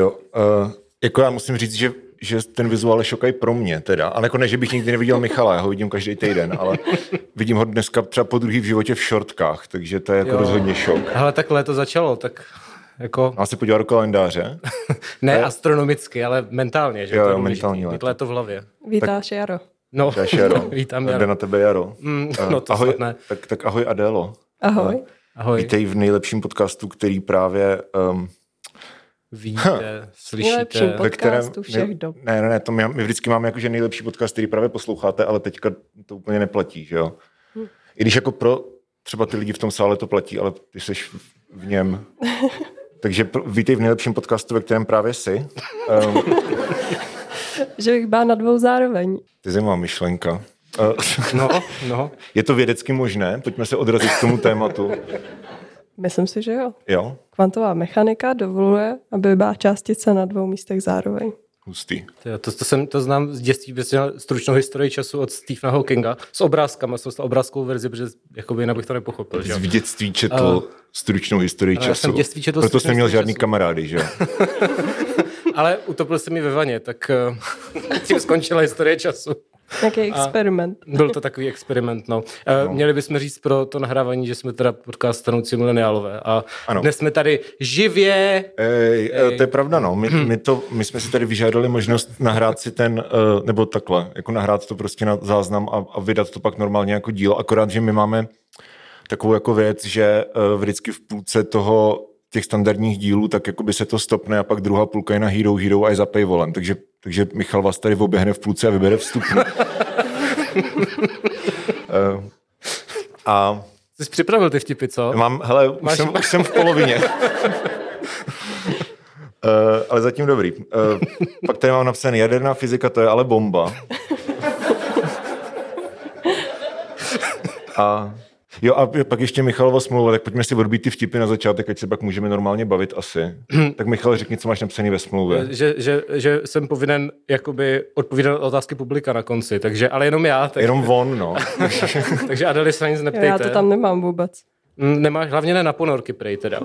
Jo, uh, jako já musím říct, že že ten vizuál je šokaj pro mě teda. Ale jako ne, že bych nikdy neviděl Michala, já ho vidím každý týden, ale vidím ho dneska třeba po druhý v životě v šortkách, takže to je jako jo. rozhodně šok. Ale takhle to začalo, tak jako... Má se podívat do kalendáře? ne je... astronomicky, ale mentálně, že jo, to je mentální Mít léto v hlavě. Vítáš tak... Jaro. No, Vítáš Jaro. vítám Jaro. Jde na tebe Jaro. Mm, no to ahoj, ne. Tak, tak ahoj Adélo. Ahoj. Ahoj. Vítej v nejlepším podcastu, který právě um, Víte, slyšíte. Nejlepším podcastu kterém, všech dob. Ne, ne, ne, to my, my vždycky máme jakože nejlepší podcast, který právě posloucháte, ale teďka to úplně neplatí, že jo? Hm. I když jako pro třeba ty lidi v tom sále to platí, ale ty jsi v něm. Takže vítej v nejlepším podcastu, ve kterém právě jsi. Um, že bych byla na dvou zároveň. Ty jsi má myšlenka. No, no. Je to vědecky možné? Pojďme se odrazit k tomu tématu. Myslím si, že jo. Jo? Kvantová mechanika dovoluje, aby byla částice na dvou místech zároveň. Hustý. To, to, to, jsem, to znám z dětství, protože stručnou historii času od Stephena Hawkinga s obrázkama, s obrázkovou verzi, protože jakoby jinak bych to nepochopil. Že? v dětství četl uh, stručnou historii času. Já jsem v dětství četl Proto jsem měl žádný času. kamarády, že Ale utopil se mi ve vaně, tak uh, tím skončila historie času. Nějaký experiment. A byl to takový experiment, no. no. Měli bychom říct pro to nahrávání, že jsme teda podcast stanoucí mileniálové. A ano. dnes jsme tady živě. Ej, Ej. To je pravda, no. My, my, to, my jsme si tady vyžádali možnost nahrát si ten, eh, nebo takhle, jako nahrát to prostě na záznam a, a vydat to pak normálně jako dílo. Akorát, že my máme takovou jako věc, že eh, vždycky v půlce toho těch standardních dílů, tak jako by se to stopne a pak druhá půlka je na Hero Hero a je za paywallem. Takže, takže Michal vás tady oběhne v půlce a vybere vstup. uh, a Jsi připravil ty vtipy, co? Mám, hele, Máš... už, jsem, už jsem v polovině. uh, ale zatím dobrý. Uh, pak tady mám napsaný jaderná fyzika, to je ale bomba. a Jo a pak ještě Michalova smlouva, tak pojďme si odbít ty vtipy na začátek, ať se pak můžeme normálně bavit asi. tak Michal, řekni, co máš napsaný ve smlouvě. Že, že, že jsem povinen jakoby odpovídat otázky publika na konci, takže, ale jenom já. Tak... Jenom on, no. takže Adeli se nic neptejte. Já to tam nemám vůbec. Mm, nemáš, hlavně ne na ponorky, prej teda.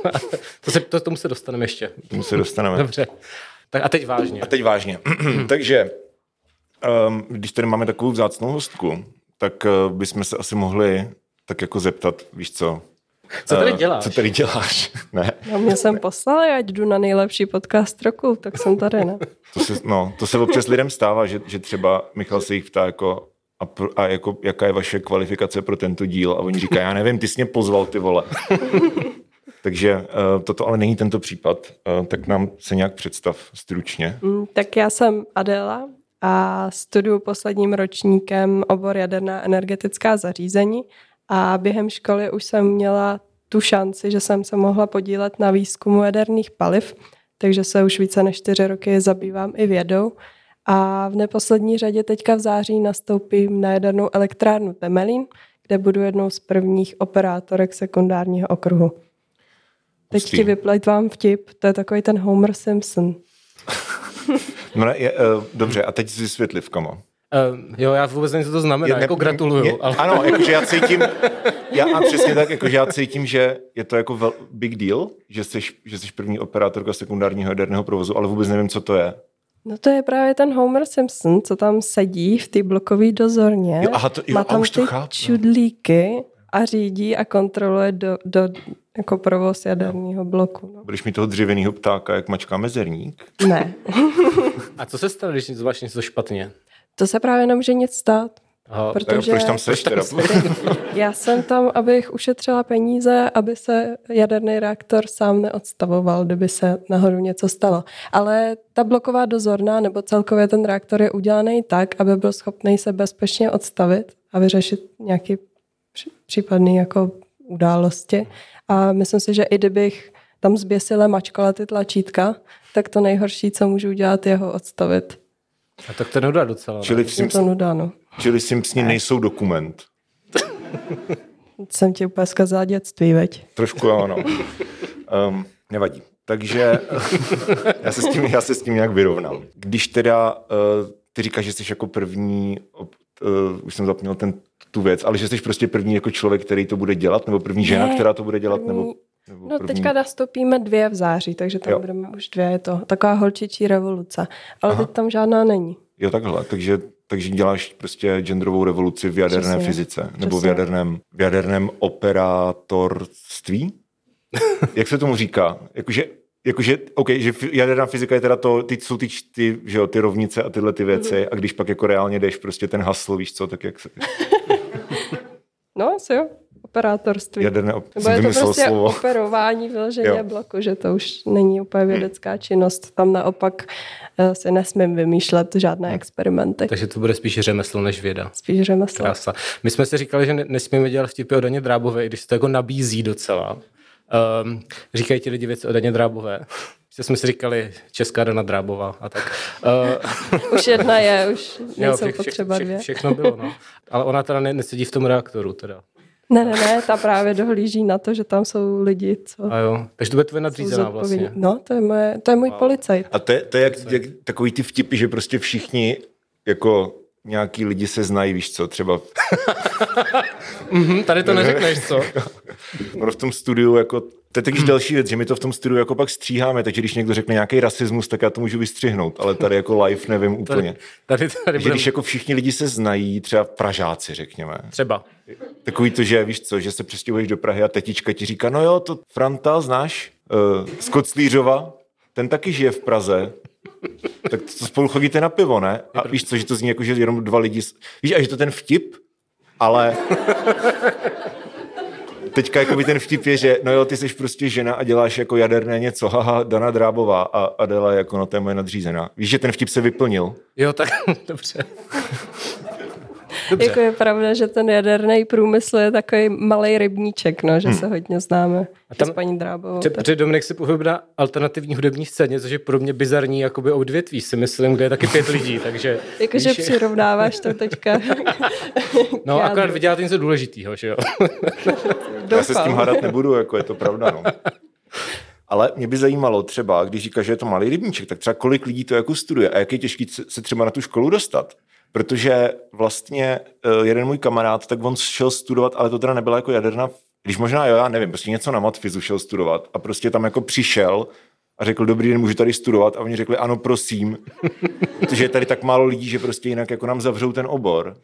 to se, to, tomu se dostaneme ještě. Tomu se dostaneme. Dobře. Tak a teď vážně. A teď vážně. takže, um, když tady máme takovou vzácnou hostku, tak uh, bychom se asi mohli tak jako zeptat, víš co, co tady eh, děláš? Co tady děláš? ne. No mě jsem poslali, ať jdu na nejlepší podcast roku, tak jsem tady, ne? to, se, no, to se občas lidem stává, že, že třeba Michal se jich ptá jako a, pro, a jako, jaká je vaše kvalifikace pro tento díl a oni říkají, já nevím, ty jsi mě pozval, ty vole. Takže uh, toto ale není tento případ, uh, tak nám se nějak představ stručně. Mm, tak já jsem Adela a studuju posledním ročníkem obor jaderná energetická zařízení a během školy už jsem měla tu šanci, že jsem se mohla podílet na výzkumu jaderných paliv, takže se už více než čtyři roky zabývám i vědou. A v neposlední řadě teďka v září nastoupím na jadernou elektrárnu Temelín, kde budu jednou z prvních operátorek sekundárního okruhu. Teď ti vyplejt vám vtip, to je takový ten Homer Simpson. no je, uh, dobře, a teď si vysvětli, v Uh, jo, já vůbec nevím, co to znamená, je, jako gratuluju. Je, ale... Ano, jakože já cítím, já, a přesně tak, jakože já cítím, že je to jako vel, big deal, že jsi, že jsi první operátorka sekundárního jaderného provozu, ale vůbec nevím, co to je. No to je právě ten Homer Simpson, co tam sedí v té blokové dozorně. Jo, aha, to, jo, Má tam už to ty chápu. čudlíky a řídí a kontroluje do, do jako provoz jaderního bloku. No. Budeš mi toho dřevěného ptáka, jak mačká mezerník? Ne. a co se stane, když zvlášť něco špatně? To se právě nemůže nic stát. Aha, protože proč tam seš teda? Já jsem tam, abych ušetřila peníze, aby se jaderný reaktor sám neodstavoval, kdyby se nahoru něco stalo. Ale ta bloková dozorná nebo celkově ten reaktor je udělaný tak, aby byl schopný se bezpečně odstavit a vyřešit nějaký případný jako události. A myslím si, že i kdybych tam zběsile mačkala ty tlačítka, tak to nejhorší, co můžu udělat, je ho odstavit. A tak to je nuda docela. Čili, v Sims, to nuda, no. čili Simpsoni nejsou dokument. Jsem ti úplně zkazala dětství, veď? Trošku ano. Um, nevadí. Takže já, se s tím, já se s tím nějak vyrovnám. Když teda uh, ty říkáš, že jsi jako první, uh, už jsem zapomněl ten, tu věc, ale že jsi prostě první jako člověk, který to bude dělat, nebo první žena, ne, která to bude dělat, první, nebo Nebo no první... teďka nastoupíme dvě v září, takže tam jo. budeme už dvě, je to taková holčičí revoluce. Ale Aha. teď tam žádná není. Jo, takhle, takže, takže děláš prostě genderovou revoluci v jaderné Přesně. fyzice, Přesně. nebo v jaderném, v jaderném operátorství? Jak se tomu říká? Jakože Jakože, OK, že jaderná fyzika je teda to, ty jsou ty, ty, že jo, ty rovnice a tyhle ty věci mm-hmm. a když pak jako reálně jdeš prostě ten hasl, víš co, tak jak se... no, asi jo, operátorství. Jaderné op... Nebo je to prostě slovo. operování vyloženě bloku, že to už není úplně vědecká činnost. Tam naopak eh, si nesmím vymýšlet žádné hmm. experimenty. Takže to bude spíš řemeslo než věda. Spíš řemeslo. Krása. My jsme si říkali, že nesmíme dělat vtipy o Daně Drábové, i když se to jako nabízí docela. Um, říkají ti lidi věci o Daně Drábové. Že jsme si říkali Česká Dana Drábová a tak. Uh, už jedna je, už nejsou jo, vše, potřeba vše, dvě. Všechno bylo, no. Ale ona teda ne, nesedí v tom reaktoru teda. Ne, ne, ne, ta právě dohlíží na to, že tam jsou lidi, co... A jo, takže to bude tvoje nadřízená vlastně. No, to je, moje, to je můj wow. policajt. A to je, to je jak, jak, takový ty vtipy, že prostě všichni jako nějaký lidi se znají, víš co, třeba... mm-hmm, tady to neřekneš, co? no v tom studiu jako to je taky další věc, že my to v tom studiu jako pak stříháme, takže když někdo řekne nějaký rasismus, tak já to můžu vystřihnout, ale tady jako live nevím úplně. Tady, tady, tady budem... Když jako všichni lidi se znají, třeba Pražáci, řekněme. Třeba. Takový to, že víš co, že se přestěhuješ do Prahy a tetička ti říká, no jo, to Franta znáš, uh, z Koclířova, ten taky žije v Praze, tak to spolu chodíte na pivo, ne? A víš co, že to zní jako, že jenom dva lidi... Víš, a že to ten vtip, ale teďka jako by ten vtip je, že no jo, ty jsi prostě žena a děláš jako jaderné něco, haha, Dana Drábová a Adela jako no to je moje nadřízená. Víš, že ten vtip se vyplnil? Jo, tak dobře. Dobře. Jako je pravda, že ten jaderný průmysl je takový malý rybníček, no, že hmm. se hodně známe a tam, s paní Drábovou. Protože Dominik si pohybuje na alternativní hudební scéně, což je pro mě bizarní jakoby odvětví, si myslím, kde je taky pět lidí, takže... Jakože víš... přirovnáváš to teďka. no, akorát vyděláte něco důležitého, že jo? Já se s tím hádat nebudu, jako je to pravda, no. Ale mě by zajímalo třeba, když říkáš, že je to malý rybníček, tak třeba kolik lidí to jako studuje a jak je těžký se třeba na tu školu dostat. Protože vlastně eh, jeden můj kamarád, tak on šel studovat, ale to teda nebyla jako jaderná, když možná jo, já nevím, prostě něco na matfizu šel studovat a prostě tam jako přišel a řekl, dobrý den, můžu tady studovat a oni řekli, ano, prosím, protože je tady tak málo lidí, že prostě jinak jako nám zavřou ten obor.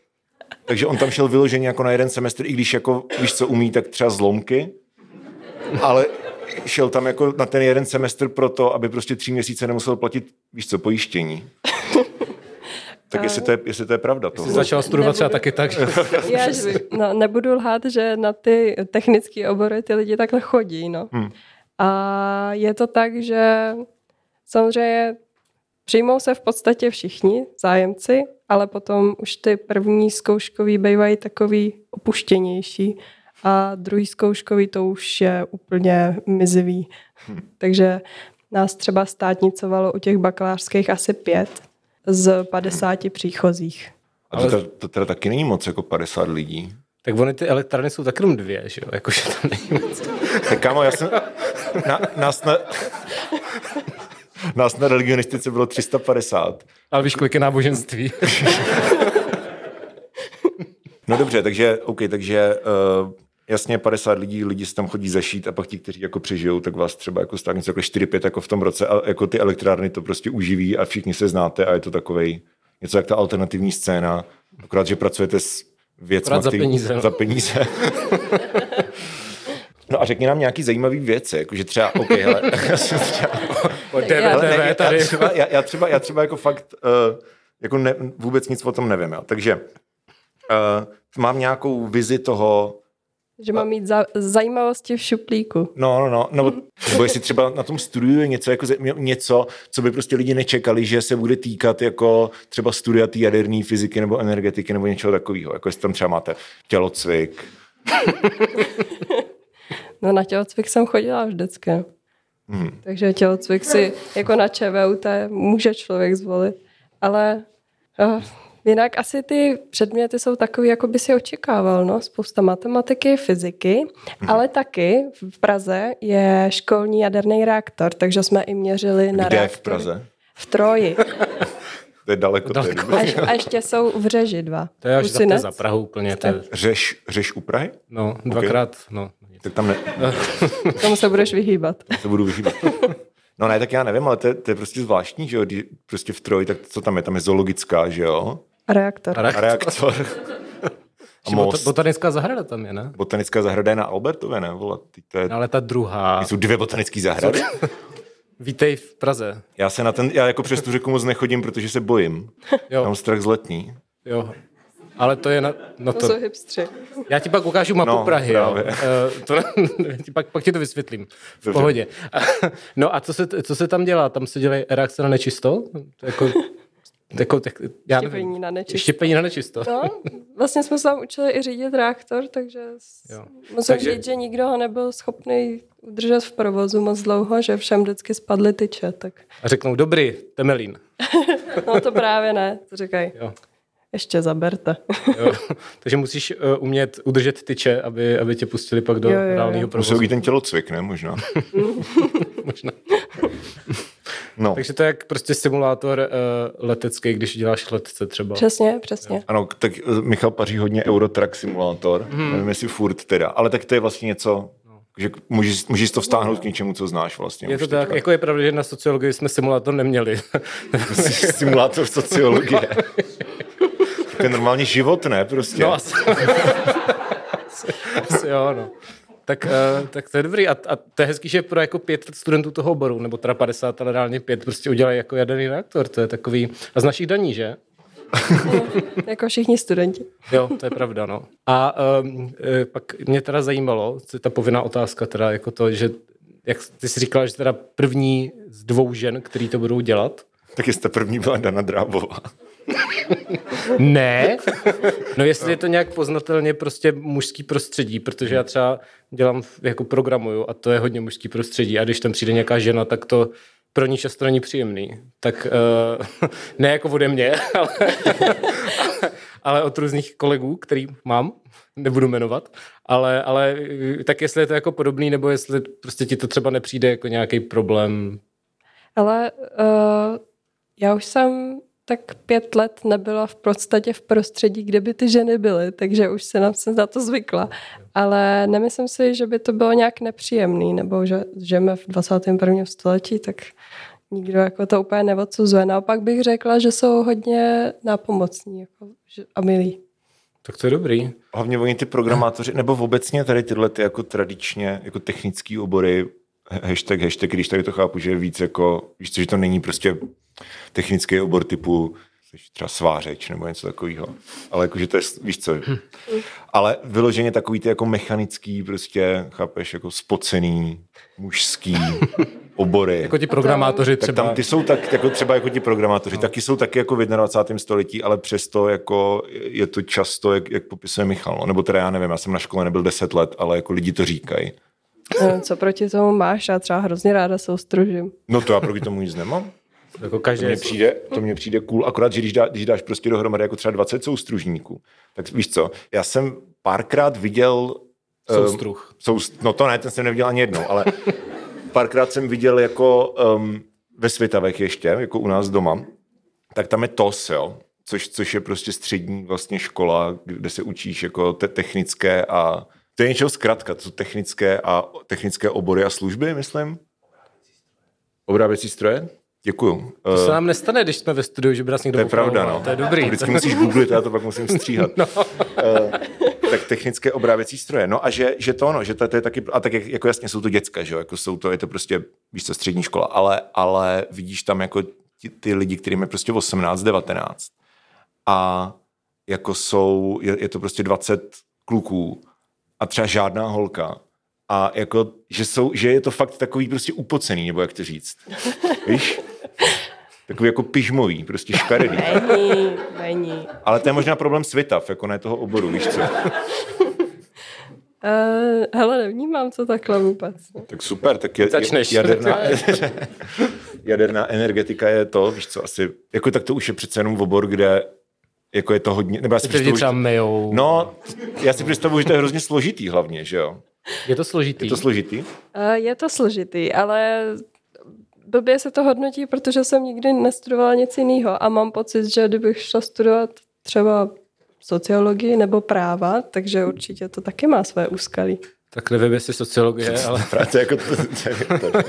Takže on tam šel vyloženě jako na jeden semestr, i když jako, víš co, umí, tak třeba zlomky, ale šel tam jako na ten jeden semestr proto, aby prostě tři měsíce nemusel platit, víš co, pojištění. Tak jestli to je, jestli to je pravda. Jsi začala studovat třeba taky tak. Že... Já, no, nebudu lhát, že na ty technické obory ty lidi takhle chodí. No. Hmm. A je to tak, že samozřejmě přijmou se v podstatě všichni zájemci, ale potom už ty první zkouškový bývají takový opuštěnější a druhý zkouškový to už je úplně mizivý. Hmm. Takže nás třeba státnicovalo u těch bakalářských asi pět z 50 příchozích. A to, to, to teda taky není moc jako 50 lidí. Tak ony ty elektrárny jsou tak jenom dvě, že jo? Jakože to není moc. Tak kámo, já jsem... Na, nás na, nás na religionistice bylo 350. Ale víš, kolik je náboženství. no dobře, takže, OK, takže uh, jasně 50 lidí, lidi se tam chodí zašít a pak ti, kteří jako přežijou, tak vás třeba jako stát něco jako 4-5 jako v tom roce a jako ty elektrárny to prostě uživí a všichni se znáte a je to takovej něco jak ta alternativní scéna, akorát, že pracujete s věcmi za peníze. No. Za peníze. No a řekni nám nějaký zajímavý věci, jakože třeba, OK, hele, já, třeba, já, ne, já, třeba, já, já, třeba, já třeba jako fakt uh, jako ne, vůbec nic o tom nevím, jo. takže uh, mám nějakou vizi toho, že mám mít za, zajímavosti v šuplíku. No, no, no. Nebo, nebo jestli třeba na tom studiu je něco, jako, něco, co by prostě lidi nečekali, že se bude týkat jako třeba studia té jaderné fyziky nebo energetiky nebo něčeho takového. Jako jestli tam třeba máte tělocvik. no na tělocvik jsem chodila vždycky. Hmm. Takže tělocvik si jako na ČVUT může člověk zvolit. Ale uh, Jinak asi ty předměty jsou takové, jako by si očekával, no, spousta matematiky, fyziky, hmm. ale taky v Praze je školní jaderný reaktor, takže jsme i měřili na Kde reaktory. v Praze? V Troji. To je daleko. Daleko. A, a ještě jsou v řeži dva. To je až za, Prahu úplně. To je, Řeš, řeš u Prahy? no, dvakrát, no. Tak tam ne, Tomu se budeš vyhýbat. se budu vyhýbat. No ne, tak já nevím, ale to je, to je prostě zvláštní, že jo, prostě v Troji, tak co tam je, tam je zoologická, že jo, reaktor. Reaktor. reaktor. A most. Botanická zahrada tam je, ne? Botanická zahrada je na Albertově, ne? Vole, teď to je, No, ale ta druhá. jsou dvě botanické zahrady. Vítej v Praze. Já se na ten, já jako přes tu řeku moc nechodím, protože se bojím. Jo, Mám strach z letní. jo. Ale to je na, no To to, jsou hipstři. já ti pak ukážu mapu No, Prahy, jo. právě. Eh, to, pak, pak ti to vysvětlím. V Dobře. pohodě. No a co se, co se tam dělá? Tam se dělají reakce na nečisto? Jako, jako, tak, já nevím. Štěpení na nečisto. Štěpení na nečisto. No, vlastně jsme se tam učili i řídit reaktor, takže Jo. musím Takže- říct, že nikdo ho nebyl schopný udržet v provozu moc dlouho, že všem vždycky spadly tyče, tak A řeknou, dobrý, Temelín. no to právě ne, to říkají. Jo. Ještě zaberte. Jo. Takže musíš uh, umět udržet tyče, aby, aby tě pustili pak do Jo, jo, jo. reálného Musí provozu. být ten tělocvik, ne? Možná. Možná. No. Takže to je jak prostě simulátor uh, letecký, když děláš letce třeba. Přesně, přesně. Ano, tak eh, Michal paří hodně Eurotrack simulátor, hmm. nevím jestli furt teda, ale tak to je vlastně něco, že můžeš, můžeš to vztáhnout k něčemu, co znáš vlastně. Je to tak, jako je pravda, že na sociologii jsme simulátor neměli. Simulátor sociologie. to je normálně život, ne? Prostě. No asi. asi, asi jo, no. Tak, uh, tak to je dobrý. A, a to je hezký, že pro jako pět studentů toho oboru, nebo teda 50, ale reálně pět, prostě udělají jako jaderný reaktor. To je takový... A z našich daní, že? Jako všichni studenti. Jo, to je pravda, no. A um, pak mě teda zajímalo, co je ta povinná otázka, teda jako to, že jak ty jsi říkala, že teda první z dvou žen, který to budou dělat. Tak jste první byla Dana Drábová. Ne. No jestli je to nějak poznatelně prostě mužský prostředí, protože já třeba dělám, jako programuju a to je hodně mužský prostředí a když tam přijde nějaká žena, tak to pro ní často není příjemný. Tak uh, ne jako ode mě, ale, ale od různých kolegů, který mám, nebudu jmenovat, ale, ale eh, tak jestli je to jako podobný, nebo jestli prostě ti to třeba nepřijde jako nějaký problém. Ale uh, já už jsem tak pět let nebyla v podstatě v prostředí, kde by ty ženy byly, takže už se nám se na to zvykla. Ale nemyslím si, že by to bylo nějak nepříjemný, nebo že žijeme v 21. století, tak nikdo jako to úplně neodsuzuje. Naopak bych řekla, že jsou hodně nápomocní jako, a milí. Tak to je dobrý. Hlavně oni ty programátoři, nebo obecně tady tyhle ty jako tradičně, jako technické obory, hashtag, hashtag, když tady to chápu, že je víc jako, víš co, že to není prostě technický obor typu třeba svářeč nebo něco takového. Ale jakože to je, víš co, ale vyloženě takový ty jako mechanický, prostě, chápeš, jako spocený, mužský obory. Jako ti programátoři Tak třeba. tam ty jsou tak, jako třeba jako ti programátoři, no. taky jsou taky jako v 21. století, ale přesto jako je to často, jak, jak popisuje Michal, no. nebo teda já nevím, já jsem na škole nebyl 10 let, ale jako lidi to říkají. Eh, Co proti tomu máš? Já třeba hrozně ráda soustružím. No to já proti tomu nic nemám. Jako To každý mně přijde, to mně přijde cool, akorát, že když, dá, když dáš prostě dohromady jako třeba 20 soustružníků, tak víš co, já jsem párkrát viděl... ehm, Soustruh. Soust, no to ne, ten jsem neviděl ani jednou, ale párkrát jsem viděl jako um, ve Světavech ještě, jako u nás doma, tak tam je TOS, jo, což, což je prostě střední vlastně škola, kde se učíš jako te- technické a to je něčeho zkrátka, to jsou technické a technické obory a služby, myslím. Obráběcí stroje? Děkuju. To se Eh, nám nestane, když jsme ve studiu, že by nás někdo to je pravda, no. To je dobrý. To vždycky musíš googlit, já to pak musím stříhat. no. uh, tak technické obráběcí stroje. No a že, že to ono, že to, to je taky, a tak jak, jako jasně jsou to děcka, že jo, jako jsou to, je to prostě, víš co, střední škola, ale, ale vidíš tam jako ty, ty lidi, kterým je prostě 18, 19 a jako jsou, je, je to prostě 20 kluků a třeba žádná holka a jako, že, jsou, že je to fakt takový prostě upocený, nebo jak to říct. Víš? Takový jako pyžmový, prostě škaredý. Není, není. Ale to je možná problém světa, jako ne toho oboru, víš co? Uh, hele, nevnímám to takhle vůbec. Tak super, tak je, Začneš. jaderná, jaderná energetika je to, víš co, asi, jako tak to už je přece jenom obor, kde jako je to hodně, nebo já si představuji, třeba že- mejou. no, já si představuji, že to je hrozně složitý hlavně, že jo? Je to složitý. Je to složitý? Uh, je to složitý, ale blbě se to hodnotí, protože jsem nikdy nestudovala nic jiného a mám pocit, že kdybych šla studovat třeba sociologii nebo práva, takže určitě to taky má své úskalí. Tak nevím, jestli sociologie, ale... Práce jako to, to, to,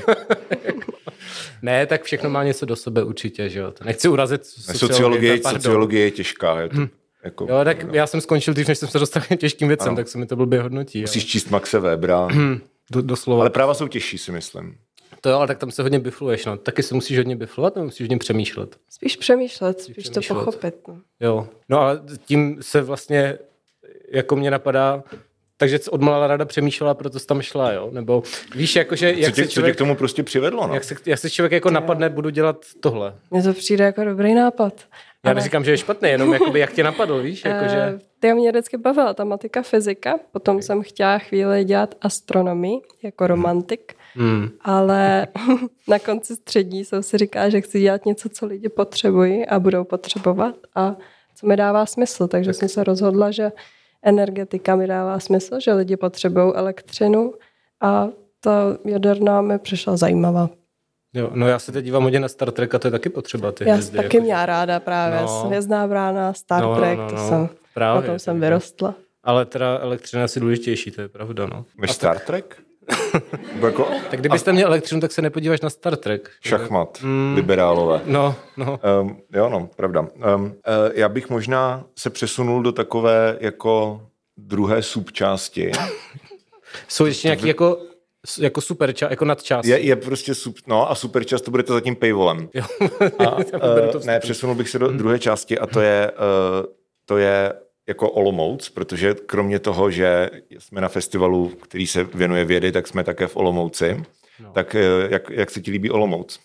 ne, tak všechno má něco do sebe určitě, že jo. To nechci urazit sociologie. Sociologie, sociologie je těžká. Je to, hmm. jako, jo, tak no. já jsem skončil dřív, než jsem se dostal k těžkým věcem, ano. tak se mi to blbě hodnotí. Musíš ale... číst Maxe Webera. Hmm, do, doslova. Ale práva jsou těžší, si myslím. To jo, ale tak tam se hodně bifluješ, no. Taky se musíš hodně biflovat, nebo musíš hodně přemýšlet? Spíš přemýšlet, spíš, spíš přemýšlet. to pochopit. No. Jo, no ale tím se vlastně, jako mě napadá, takže od malá rada přemýšlela, proto tam šla, jo? Nebo víš, jakože... Jak co, tě, se člověk, co tě k tomu prostě přivedlo, no? Jak se, jak se člověk jako napadne, budu dělat tohle? Mně to přijde jako dobrý nápad. Já ale... neříkám, že je špatný, jenom jakoby, jak tě napadlo, víš? Jakože... Uh, ty mě vždycky bavila ta matika, fyzika, potom okay. jsem chtěla chvíli dělat astronomii jako romantik, hmm. ale na konci střední jsem si říkala, že chci dělat něco, co lidi potřebují a budou potřebovat a co mi dává smysl, takže tak. jsem se rozhodla, že energetika mi dává smysl, že lidi potřebují elektřinu a ta jaderná mi přišla zajímavá. Jo, no já se teď dívám hodně na Star Trek a to je taky potřeba ty Já hvězdy, taky jako, měla ráda právě. No. Hvězdná brána, Star no, Trek, no, no, to no. jsem, právě, potom jsem vyrostla. Ale teda elektřina je asi důležitější, to je pravda, no. Star Trek? jako, tak kdybyste měl elektřinu, tak se nepodíváš na Star Trek. Šachmat, mm, liberálové. No, no. Um, jo, no, pravda. Um, uh, já bych možná se přesunul do takové jako druhé subčásti. Jsou ještě nějaký jako jako super čas, jako nadčas. Je, je prostě, super, no a super čas, to bude to zatím paywallem. a, uh, ne, přesunul bych se do mhm. druhé části a to je, uh, to je jako Olomouc, protože kromě toho, že jsme na festivalu, který se věnuje vědy, tak jsme také v Olomouci. No. Tak eh, jak, jak se ti líbí Olomouc?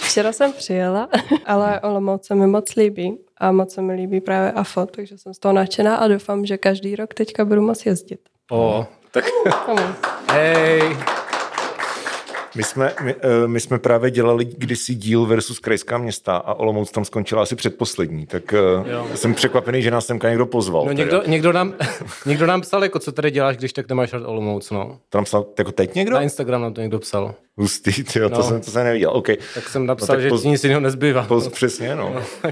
Včera jsem přijela, ale Olomouc se mi moc líbí a moc se mi líbí právě AFO, takže jsem z toho nadšená a doufám, že každý rok teďka budu moc jezdit. O, tak hej, my jsme, my, eh, my jsme právě dělali kdysi díl versus krajská města a Olomouc tam skončila asi předposlední, tak jo. jsem překvapený, že nás semka někdo pozval. No někdo, někdo, nám, někdo nám psal, jako co tady děláš, když tak nemáš rád Olomouc, no. To nám psal jako teď někdo? Na Instagram nám to někdo psal. Hustý, tyjo, no. to, jsem, to jsem neviděl, OK. Tak jsem napsal, no, tak že poz, nic jiného nezbývá. Poz, přesně, no. no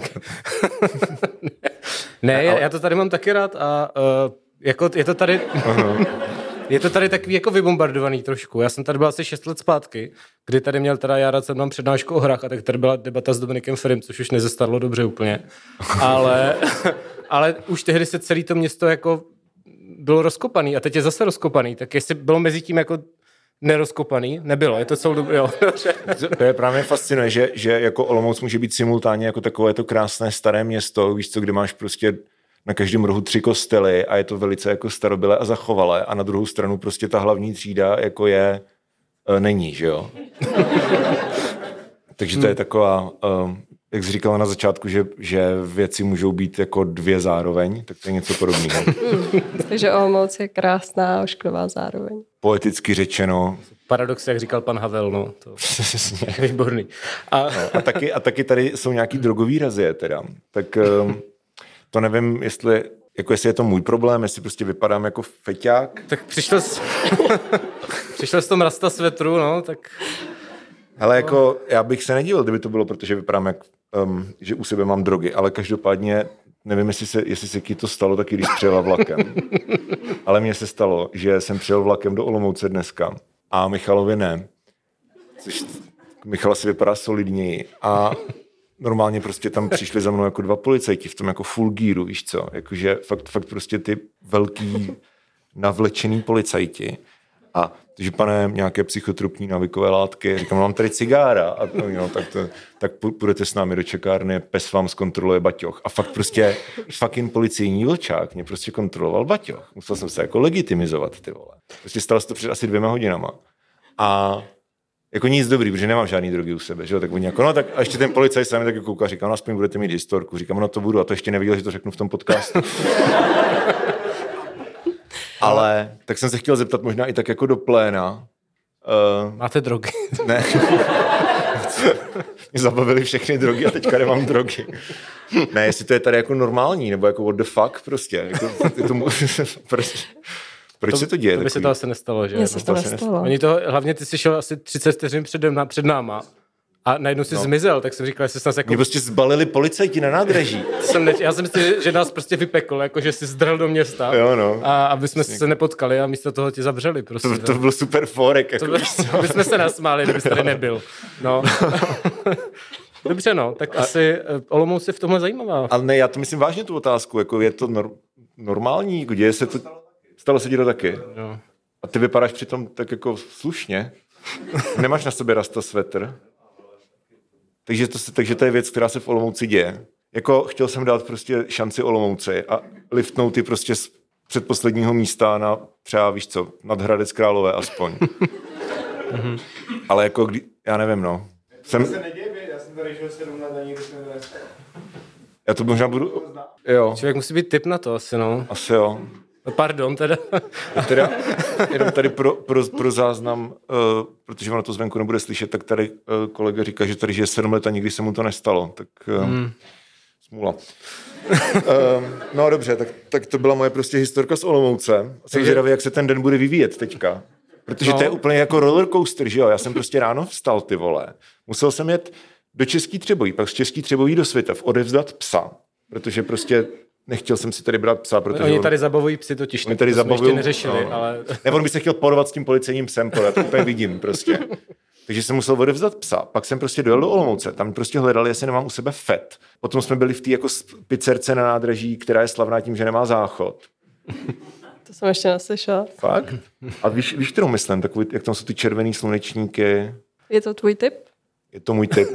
ne, ale... já to tady mám taky rád a uh, jako je to tady... Je to tady takový jako vybombardovaný trošku. Já jsem tady byl asi 6 let zpátky, kdy tady měl teda Jara mám přednášku o hrách a tak tady byla debata s Dominikem Ferim, což už nezestarlo dobře úplně. Ale, ale už tehdy se celé to město jako bylo rozkopaný a teď je zase rozkopaný. Tak jestli bylo mezi tím jako nerozkopaný? Nebylo, je to celou dobu, jo. to je právě fascinuje, že, že jako Olomouc může být simultánně jako takové to krásné staré město, víš co, kde máš prostě na každém rohu tři kostely a je to velice jako starobylé a zachovalé a na druhou stranu prostě ta hlavní třída jako je, e, není, že jo. Takže to je taková, e, jak jsi říkala na začátku, že, že věci můžou být jako dvě zároveň, tak to je něco podobného. Hmm. Takže Olomouc je krásná a ošklivá zároveň. Poeticky řečeno. Paradox, jak říkal pan Havel, no. To je výborný. A... No, a, taky, a taky tady jsou nějaký drogový razie teda. Tak um, to nevím, jestli, jako jestli je to můj problém, jestli prostě vypadám jako feťák. Tak přišel jsi, přišel jsi tom rasta svetru, no, tak... Ale jako, já bych se nedíval, kdyby to bylo, protože vypadám jak, um, že u sebe mám drogy, ale každopádně nevím, jestli se, jestli se ti to stalo taky, když přijela vlakem. ale mně se stalo, že jsem přijel vlakem do Olomouce dneska a Michalovi ne. Což Michal asi vypadá solidněji. A normálně prostě tam přišli za mnou jako dva policajti v tom jako full gearu, víš co, jakože fakt, fakt prostě ty velký navlečený policajti a že pane, nějaké psychotropní návykové látky, říkám, mám tady cigára a no, tak, to, tak půjdete s námi do čekárny, pes vám zkontroluje baťoch. A fakt prostě fucking policijní vlčák mě prostě kontroloval baťoch. Musel jsem se jako legitimizovat, ty vole. Prostě stalo se to před asi dvěma hodinama. A jako nic dobrý, protože nemám žádný drogy u sebe, že jo? tak oni jako, no tak a ještě ten policajt se mi taky kouká, říká, no aspoň budete mít historku, říkám, no to budu a to ještě neviděl, že to řeknu v tom podcastu. Ale tak jsem se chtěl zeptat možná i tak jako do pléna. Uh, Máte drogy? ne. Mě zabavili všechny drogy a teďka nemám drogy. ne, jestli to je tady jako normální, nebo jako what the fuck prostě. Jako, je to, prostě Proč to, se to děje? To by se to asi nestalo, že? Mně se to nestalo. Oni to, hlavně ty jsi šel asi 30 vteřin před, ná- před náma a najednou si no. zmizel, tak jsem říkal, že jsi nás jako... Mě prostě zbalili policajti na nádraží. Jsem ne, já jsem myslel, že nás prostě vypekl, jako že jsi zdrhl do města. Jo, no. A aby jsme se nepotkali a místo toho tě zavřeli prostě. To, to byl super forek. Jako. To by, my jsme se nasmáli, kdybys tady nebyl. No. Dobře, no, tak asi eh, Olomouc je v tomhle zajímavá. Ale ne, já to myslím vážně tu otázku, jako je to nor- normální, děje se to, stalo se ti to taky. No. A ty vypadáš přitom tak jako slušně. Nemáš na sobě rasta svetr. Takže to, se, takže to je věc, která se v Olomouci děje. Jako chtěl jsem dát prostě šanci Olomouci a liftnout ty prostě z předposledního místa na třeba, víš co, nad Hradec Králové aspoň. Ale jako, kdy, já nevím, no. Jsem, se neděje, já jsem tady žil 7 let a nikdy jsem já to možná budu... Jo, Člověk musí být typ na to asi, no. asi jo. No, Pardon, teda. Teda, jenom tady pro, pro, pro záznam, uh, protože ono to zvenku nebude slyšet, tak tady uh, kolega říká, že tady žije sedm let a nikdy se mu to nestalo. Tak uh, hmm. smůla. uh, no dobře, tak, tak to byla moje prostě historka z Olomouce. Jsem zvědavý, jak se ten den bude vyvíjet teďka. Protože No. to je úplně jako roller coaster, že jo? Já jsem prostě ráno vstal, ty vole. Musel jsem jet do Český Třebojí, pak z Český Třebojí do Svitev, odevzdat psa. Protože prostě nechtěl jsem si tady brát psa, protože Oni on- tady zabavují psy totiž. Oni tady to jsme zabavují, ještě neřešili, no. ale... Nebo on by se chtěl porovat s tím policejním psem, podat, úplně vidím prostě. Takže jsem musel odevzdat psa. Pak jsem prostě dojel do Olomouce. Tam prostě hledali, jestli nemám u sebe FET. Potom jsme byli v té jako pizzerce na nádraží, která je slavná tím, že nemá záchod. To jsem ještě neslyšela. Fakt? A víš, víš kterou myslím? Takový, jak tam jsou ty červený slunečníky. Je to tvůj tip? Je to můj typ.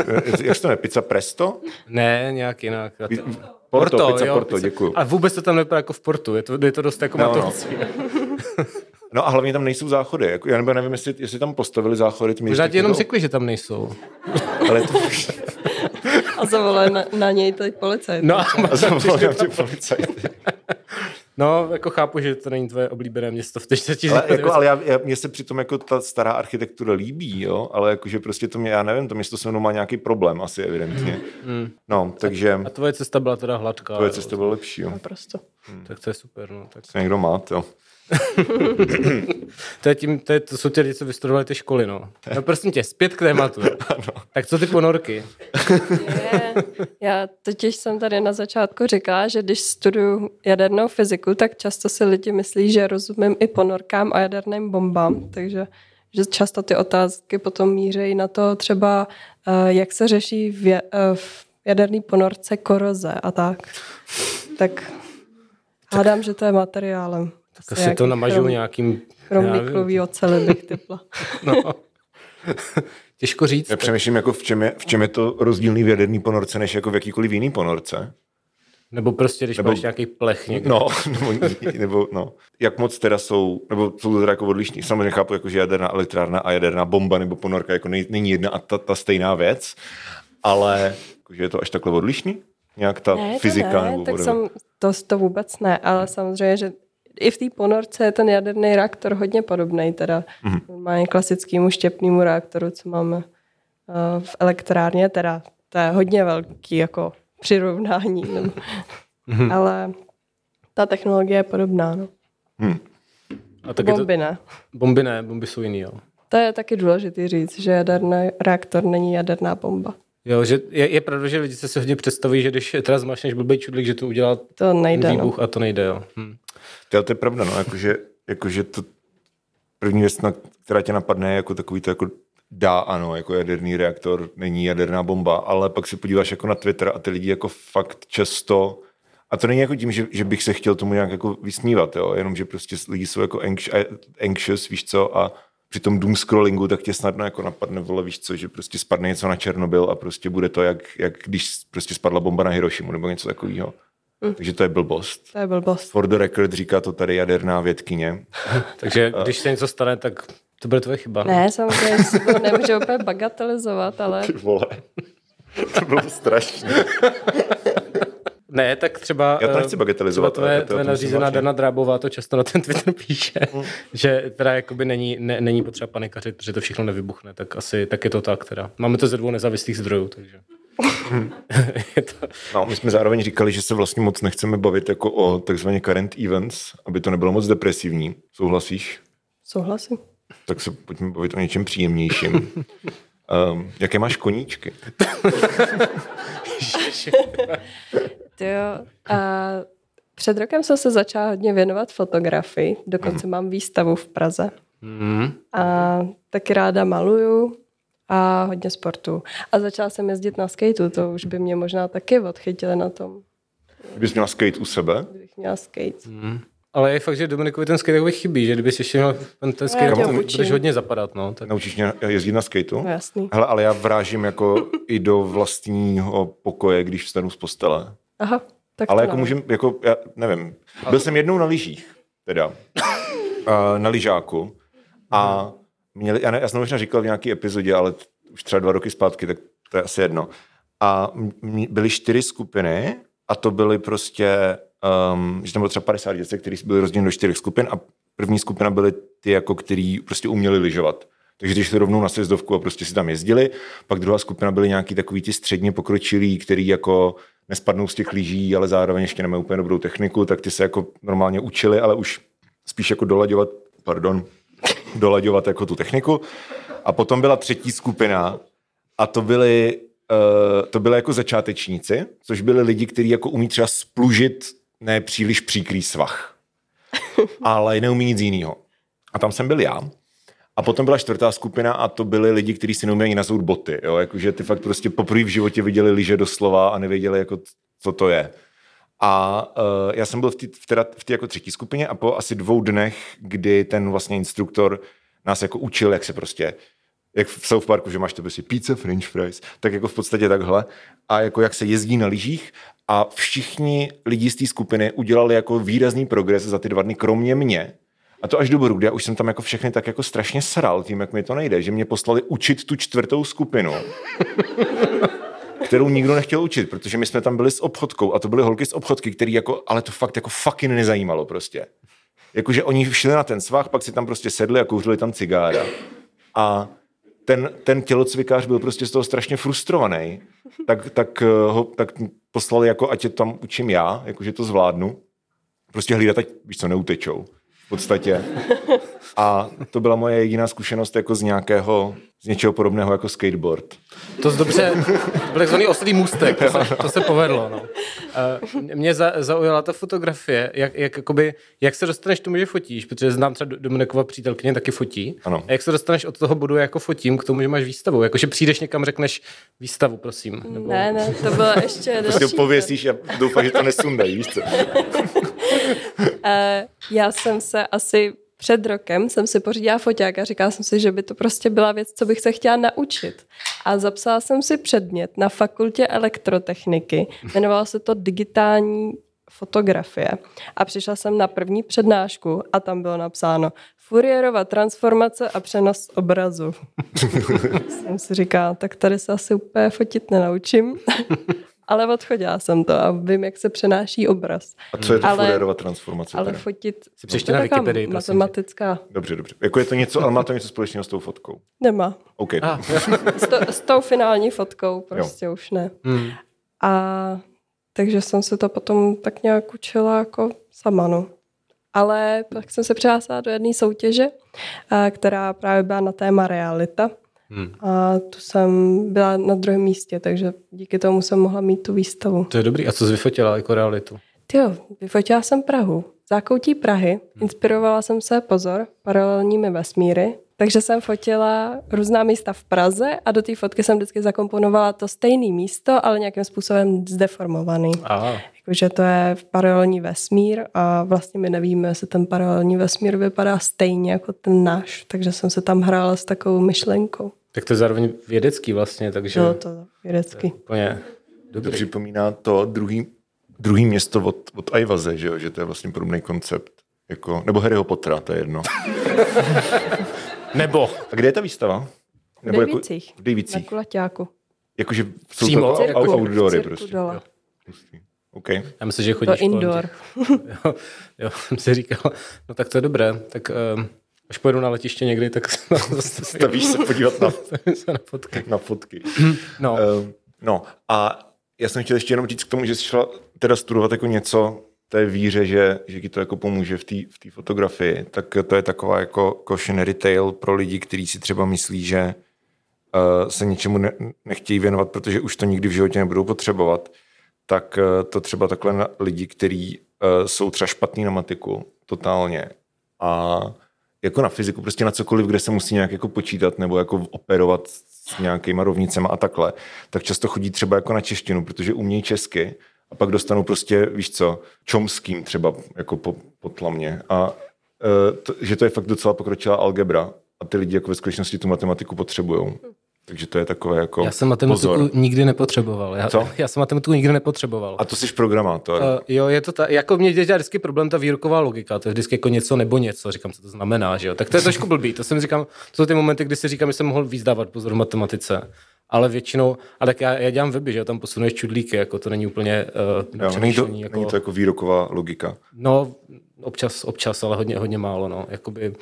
Jak se to jmenuje? Pizza Presto? Ne, nějak jinak. Porto, pizza Porto, děkuju. A vůbec to tam nevypadá jako v Portu, je to, je to dost jako No, no. No a hlavně tam nejsou záchody. Jako, já nebo nevím, jestli, jestli tam postavili záchody. Ty mi Možná ti jenom řekli, že tam nejsou. Ale to, A zavolali na, na něj teď policajt. No, a a zavolám tě policajty. No, jako chápu, že to není tvoje oblíbené město v teď se ti Ale, jako, ale já, já, mně se přitom jako ta stará architektura líbí, jo? ale jakože prostě to mě, já nevím, to město se mnou má nějaký problém asi evidentně. No, takže A tvoje cesta byla teda hladká. tvoje cesta byla lepší. Jo. Naprosto. Tak to je super, no. Tak, někdo má, jo. To, je tím, to, je, to jsou ti lidi, co vystudovali ty školy, no. No prosím tě, zpět k tématu. tak co ty ponorky? Je, já totiž jsem tady na začátku říkala, že když studuju jadernou fyziku, tak často si lidi myslí, že rozumím i ponorkám a jaderným bombám, takže že často ty otázky potom mířejí na to třeba, eh, jak se řeší v, eh, v jaderný ponorce koroze a tak. Tak hádám, že to je materiálem. Tak asi to namažou nějakým... já nevím. Chromniklový oceli bych typla. No. Těžko říct. Já přemýšlím, jako v čem, je, v čem je to rozdílný v jaderný ponorce, než jako v jakýkoliv jiný ponorce. Nebo prostě, když Nebo- máš nějaký plech někde. No, nebo, nebo no. Jak moc teda jsou, nebo jsou to teda jako odlišní. Samozřejmě chápu, jako, že jaderná elektrárna a jaderná bomba nebo ponorka jako nej, není jedna a ta, ta stejná věc, ale jako, že je to až takhle odlišný? Nějak ta Ne, to fyzika? ne, nebo tak jsem, to, to vůbec ne, ale samozřejmě, že i v té ponorce je ten jaderný reaktor hodně podobný, teda Mhm. normálně klasickému štěpnému reaktoru, co máme uh, v elektrárně, teda to je hodně velký jako přirovnání, nebo, Mhm. ale ta technologie je podobná, no. A taky to, Bomby ne. bomby ne, bomby jsou jiný, jo. To je taky důležité říct, že jaderný reaktor není jaderná bomba. Jo, že je, je pravda, že lidi se si hodně představí, že když teda zmašneš blbej čudlik, že to udělá To nejde, no. výbuch a to nejde, jo. Hm. To, to je pravda, no, jakože, jakože to první věc, která tě napadne, je jako takový to jako dá, ano, jako jaderný reaktor není jaderná bomba, ale pak se podíváš jako na Twitter a ty lidi jako fakt často a to není jako tím, že, že bych se chtěl tomu nějak jako vysmívat, jo? jenom že prostě lidi jsou jako anx- anxious, víš co, a při tom doom scrollingu tak tě snadno jako napadne, vole, víš co, že prostě spadne něco na Černobyl a prostě bude to, jak, jak když prostě spadla bomba na Hirošimu nebo něco takového. Mm. Takže to je blbost. To je blbost. For the record říká to tady jaderná vědkyně. Takže když se něco stane, tak to bude tvoje chyba. Ne, samozřejmě, že se to nemůže úplně bagatelizovat, ale Ty vole. To bylo strašné. Ne, tak třeba... Já to eh, nechci bagatelizovat, Třeba ale tvoje, to- tvoje myslím nařízená. Dana Drábová to často na ten Twitter píše, že teda jakoby není, ne, není potřeba panikařit, protože to všechno nevybuchne, tak asi tak je to tak teda. Máme to ze dvou nezávislých zdrojů, takže... To, No, my jsme zároveň říkali, že se vlastně moc nechceme bavit jako o takzvaně current events, aby to nebylo moc depresivní. Souhlasíš? Souhlasím. Tak se pojďme bavit o něčem příjemnějším. Um, jaké máš koníčky? Ty jo. A před rokem jsem se začala hodně věnovat fotografii. Dokonce mám výstavu v Praze. mm, A taky ráda maluju a hodně sportu. A začala jsem jezdit na skateu, to už by mě možná taky odchytili na tom, Kdybys měla skate u sebe? kdybych měla skate. mm. Ale je fakt, že Dominikovi ten skate takový chybí, že kdybys ještě měl ten, ten skate, učím. budeš hodně zapadat, no. Tak, Naučíš mě jezdit na skateu? No jasný. Hele, ale já vrážím jako i do vlastního pokoje, když vstanu z postele. Aha, tak Ale to jako můžem, jako, já nevím. Byl jsem jednou na lyžích, teda. A na lyžáku. A měli, já, ne, já jsem možná říkal v nějaké epizodě, ale už třeba dva roky zpátky, tak to je asi jedno. A byly čtyři skupiny a to byly prostě, um, že tam bylo třeba 50 děcek, které byly rozděleny do čtyřech skupin a první skupina byly ty, jako který prostě uměli lyžovat. Takže ty šli rovnou na sjezdovku a prostě si tam jezdili. Pak druhá skupina byly nějaký takový ty středně pokročilí, který jako nespadnou z těch lyží, ale zároveň ještě nemají úplně dobrou techniku, tak ty se jako normálně učili, ale už spíš jako dolaďovat, pardon, dolaďovat jako tu techniku. A potom byla třetí skupina a to byly, uh, to byly jako začátečníci, což byli lidi, kteří jako umí třeba splužit ne příliš příkrý svah, ale neumí nic jiného. A tam jsem byl já. A potom byla čtvrtá skupina a to byli lidi, kteří si neumějí nazout boty. Jo? Jakože ty fakt prostě poprvé v životě viděli lyže doslova a nevěděli, jako, co to je. A uh, já jsem byl v té v v jako třetí skupině a po asi dvou dnech, kdy ten vlastně instruktor nás jako učil, jak se prostě jak v South Parku, že máš to prostě pizza, french fries, tak jako v podstatě takhle. A jako jak se jezdí na lyžích a všichni lidi z té skupiny udělali jako výrazný progres za ty dva dny, kromě mě. A to až do bodu, kde já už jsem tam jako všechny tak jako strašně sral tím, jak mi to nejde, že mě poslali učit tu čtvrtou skupinu kterou nikdo nechtěl učit, protože my jsme tam byli s obchodkou a to byly holky z obchodky, který jako, ale to fakt jako fucking nezajímalo prostě. Jakože oni šli na ten svah, pak si tam prostě sedli a kouřili tam cigára. A ten, ten tělocvikář byl prostě z toho strašně frustrovaný, tak, tak, eh, ho, tak poslali jako, ať je tam učím já, jakože to zvládnu. Prostě hlídat, ať víš co, neutečou. V podstatě. A to byla moje jediná zkušenost jako z nějakého, z něčeho podobného jako skateboard. To z dobře, to byl takzvaný oslý můstek, to se, to se povedlo. No. Uh, mě za, zaujala ta fotografie, jak, jak, jakoby, jak se dostaneš k tomu, že fotíš, protože znám třeba Dominikova přítelkyně taky fotí. Ano. A jak se dostaneš od toho bodu, jako fotím, k tomu, že máš výstavu? Jakože přijdeš někam, řekneš výstavu, prosím. Nebo... Ne, ne, to bylo ještě Prostě další. ho pověsíš a doufáš, že to nesundají, víš co? Eh, já jsem se asi před rokem jsem si pořídila foťák a říkala jsem si, že by to prostě byla věc, co bych se chtěla naučit. A zapsala jsem si předmět na fakultě elektrotechniky. Jmenovalo se to digitální fotografie. A přišla jsem na první přednášku a tam bylo napsáno Fourierova transformace a přenos obrazu. jsem si říkala, tak tady se asi úplně fotit nenaučím. Ale odchodila jsem to a vím, jak se přenáší obraz. A co je to Ale- Fourierova transformace? Ale teda? fotit... Si přečti to je na Wikipedii. Matematická. Dobře, dobře. Jako je to něco, ale má to něco společného s tou fotkou. Nemá. OK. Ah, S, to, s tou finální fotkou prostě jo. už ne. hmm. A takže jsem se to potom tak nějak učila jako sama, no. Ale pak jsem se přihlásila do jedné soutěže, a, která právě byla na téma realita. Hmm. A tu jsem byla na druhém místě, takže díky tomu jsem mohla mít tu výstavu. To je dobrý. A co jsi vyfotila jako realitu? Jo, vyfotila jsem Prahu. Zákoutí Prahy. Inspirovala jsem se, pozor, paralelními vesmíry. Takže jsem fotila různá místa v Praze a do té fotky jsem vždycky zakomponovala to stejné místo, ale nějakým způsobem zdeformovaný. Jakože to je paralelní vesmír a vlastně my nevíme, jestli ten paralelní vesmír vypadá stejně jako ten náš. Takže jsem se tam hrála s takovou myšlenkou. Tak to je zároveň vědecký vlastně, takže Bylo to vědecky. úplně To dobrý. připomíná to druhý, druhý město od, od Ajvaze, že, jo? že to je vlastně podobný koncept. Jako, nebo Harryho Pottera, to je jedno. Nebo. A kde je ta výstava? V Dejvicích. v Na Dejvicích. kulaťáku. Jakože jsou Přímo? to Cirku. outdoory Cirku prostě. dole. Hustý. OK. Já myslím, že To chodíš kolem indoor. Jo, jo, jsem si říkal, no tak to je dobré, tak um, až pojedu na letiště někdy, tak se Stavíš se podívat na, se na fotky. na fotky. No, Ehm, No a já jsem chtěl ještě jenom říct k tomu, že jsi šla teda studovat jako něco té víře, že, že ti to jako pomůže v té v té fotografii, tak to je taková jako cautionary tale pro lidi, kteří si třeba myslí, že uh, se něčemu ne, nechtějí věnovat, protože už to nikdy v životě nebudou potřebovat, tak uh, to třeba takhle na lidi, kteří uh, jsou třeba špatný na matiku, totálně, a jako na fyziku, prostě na cokoliv, kde se musí nějak jako počítat nebo jako operovat s nějakýma rovnicema a takhle, tak často chodí třeba jako na češtinu, protože umějí česky a pak dostanou prostě, víš co, čomským třeba jako po, po tlamě. A e, to, že to je fakt docela pokročilá algebra a ty lidi jako ve skutečnosti tu matematiku potřebují. Takže to je takové jako Já jsem matematiku pozor. nikdy nepotřeboval. Já, Co? já jsem matematiku nikdy nepotřeboval. A to jsi programátor. Uh, jo, je to tak. Jako mě dělá vždycky problém ta výroková logika. To je vždycky jako něco nebo něco. Říkám, co to znamená, že jo. Tak to je trošku blbý. To jsem říkám, to jsou ty momenty, kdy si říkám, že jsem mohl víc dávat pozor v matematice. Ale většinou, a tak já, já dělám weby, že jo, tam posunuješ čudlíky, jako to není úplně uh, jo, není, to, jako, není to jako výroková logika. No, občas, občas, ale hodně, hodně málo, no. Jakoby,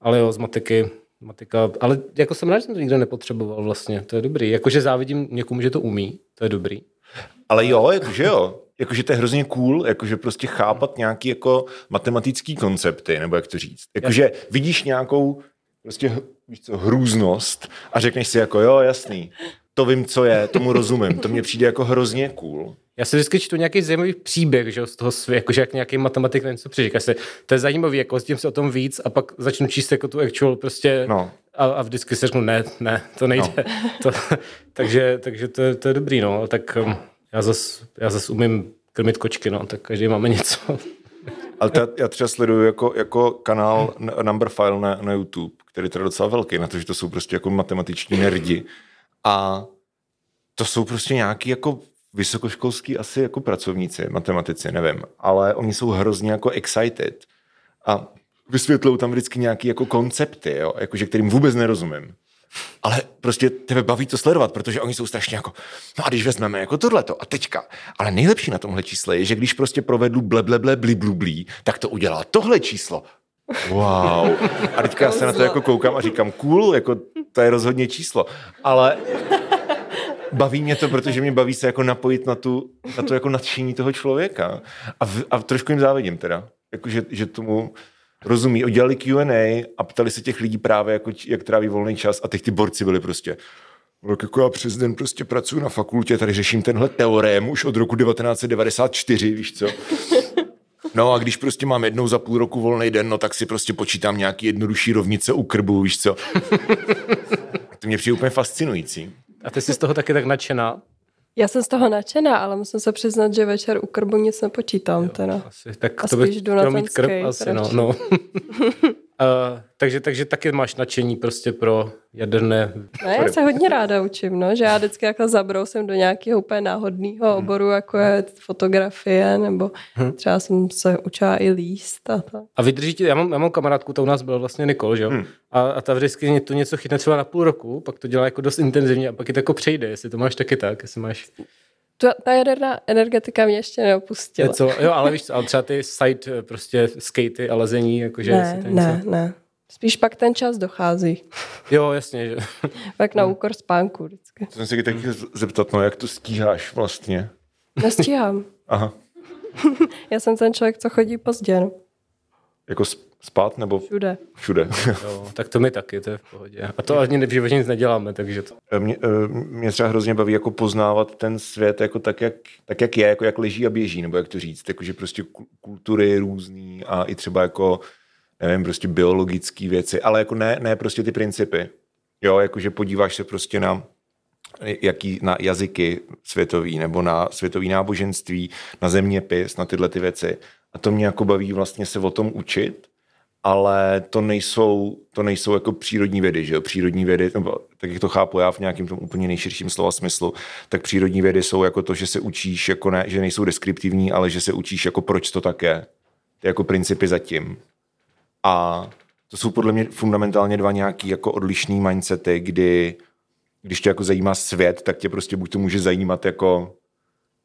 ale jo, z matiky, matika, ale jako jsem rád, že jsem to nikdo nepotřeboval vlastně, to je dobrý. Jakože závidím někomu, že to umí, to je dobrý. Ale jo, jakože jo. Jakože to je hrozně cool, jakože prostě chápat nějaký jako matematický koncepty, nebo jak to říct. Jakože vidíš nějakou prostě víš co, hrůznost a řekneš si jako jo, jasný, to vím, co je, tomu rozumím, to mně přijde jako hrozně cool. Já si vždycky čtu nějaký zajímavý příběh, že z toho světa, jakože jak nějaký matematik na něco přiříká se, to je zajímavý, jako s tím se o tom víc a pak začnu číst jako tu actual prostě No. a, a vždycky si řeknu, ne, ne, to nejde. No. To, takže takže to, je, to je dobrý, no, tak um, já zas, já zas umím krmit kočky, no, tak každý máme něco. Ale ta, já třeba sleduju jako, jako kanál Number File na, na YouTube, který je teda docela velký, na to, že to jsou prostě jako matematiční nerdi. A to jsou prostě nějaký jako vysokoškolský asi jako pracovníci, matematici, nevím, ale oni jsou hrozně jako excited a vysvětlují tam vždycky nějaký jako koncepty, jo, jakože kterým vůbec nerozumím. Ale prostě tebe baví to sledovat, protože oni jsou strašně jako, no a když vezmeme jako tohleto a teďka, ale nejlepší na tomhle čísle je, že když prostě provedu ble, ble, ble, bli, blu, blí, tak to udělá tohle číslo. Wow. A teďka já se na to jako koukám a říkám, cool, jako to je rozhodně číslo. Ale baví mě to, protože mě baví se jako napojit na tu, na to jako nadšení toho člověka. A, v, a trošku jim závidím teda. Jako, že, že tomu rozumí. Udělali Q&A a ptali se těch lidí právě, jako, jak tráví volný čas a teď ty borci byli prostě tak jako já přes den prostě pracuji na fakultě, tady řeším tenhle teorém už od roku 1994, víš co? No a když prostě mám jednou za půl roku volný den, no tak si prostě počítám nějaký jednodušší rovnice u krbu, víš co? To mě přijde úplně fascinující. A ty jsi z toho taky tak nadšená? Já jsem z toho nadšená, ale musím se přiznat, že večer u krbu nic nepočítám teda. Asi, tak A to by jdu na chtěl ten mít krb skate asi, no. no. Uh, takže, takže taky máš nadšení prostě pro jaderné... No, já se hodně ráda učím, no, že já vždycky jako zabrousím do nějakého úplně náhodného oboru, jako je fotografie, nebo třeba jsem se učila i líst a tak. A vydrží ti, já mám, já mám kamarádku, to u nás byl vlastně Nikol, že jo? Hmm. A, a ta vždycky to něco chytne třeba na půl roku, pak to dělá jako dost intenzivně a pak je to jako přejde, jestli to máš taky tak, jestli máš Ta, ta jaderná energetika mě ještě neopustila. něco, jo, ale víš co, ale třeba ty side eh, prostě skatey a lezení, jakože ne, to ne, něco... ne. Spíš pak ten čas dochází. Jo, jasně, že... Pak na úkor spánku vždycky. To jsem se taky zeptat, no jak to stíháš vlastně? Nestíhám. Aha, Já jsem ten člověk, co chodí pozdě, no. Jako sp- spát nebo Všude. všude? Jo, tak to my taky, to je v pohodě. A to ani v životě nic neděláme, takže to... Mě, eh, mě třeba hrozně baví jako poznávat ten svět jako tak, jak, tak, jak je, jako jak leží a běží, nebo jak to říct, jakože prostě ku- kultury různý a i třeba jako, nevím, prostě biologické věci, ale jako ne, ne prostě ty principy. Jo, jakože podíváš se prostě na jaký, na jazyky světový, nebo na světový náboženství, na zeměpis, na tyhle ty věci. A to mě jako baví vlastně se o tom učit, ale to nejsou, to nejsou jako přírodní vědy, že jo? Přírodní vědy, nebo tak jak to chápu já v nějakém tom úplně nejširším slova smyslu, tak přírodní vědy jsou jako to, že se učíš, jako ne, že nejsou deskriptivní, ale že se učíš jako proč to tak je. Ty jako principy zatím. A to jsou podle mě fundamentálně dva nějaký jako odlišný mindsety, kdy když tě jako zajímá svět, tak tě prostě buď to může zajímat jako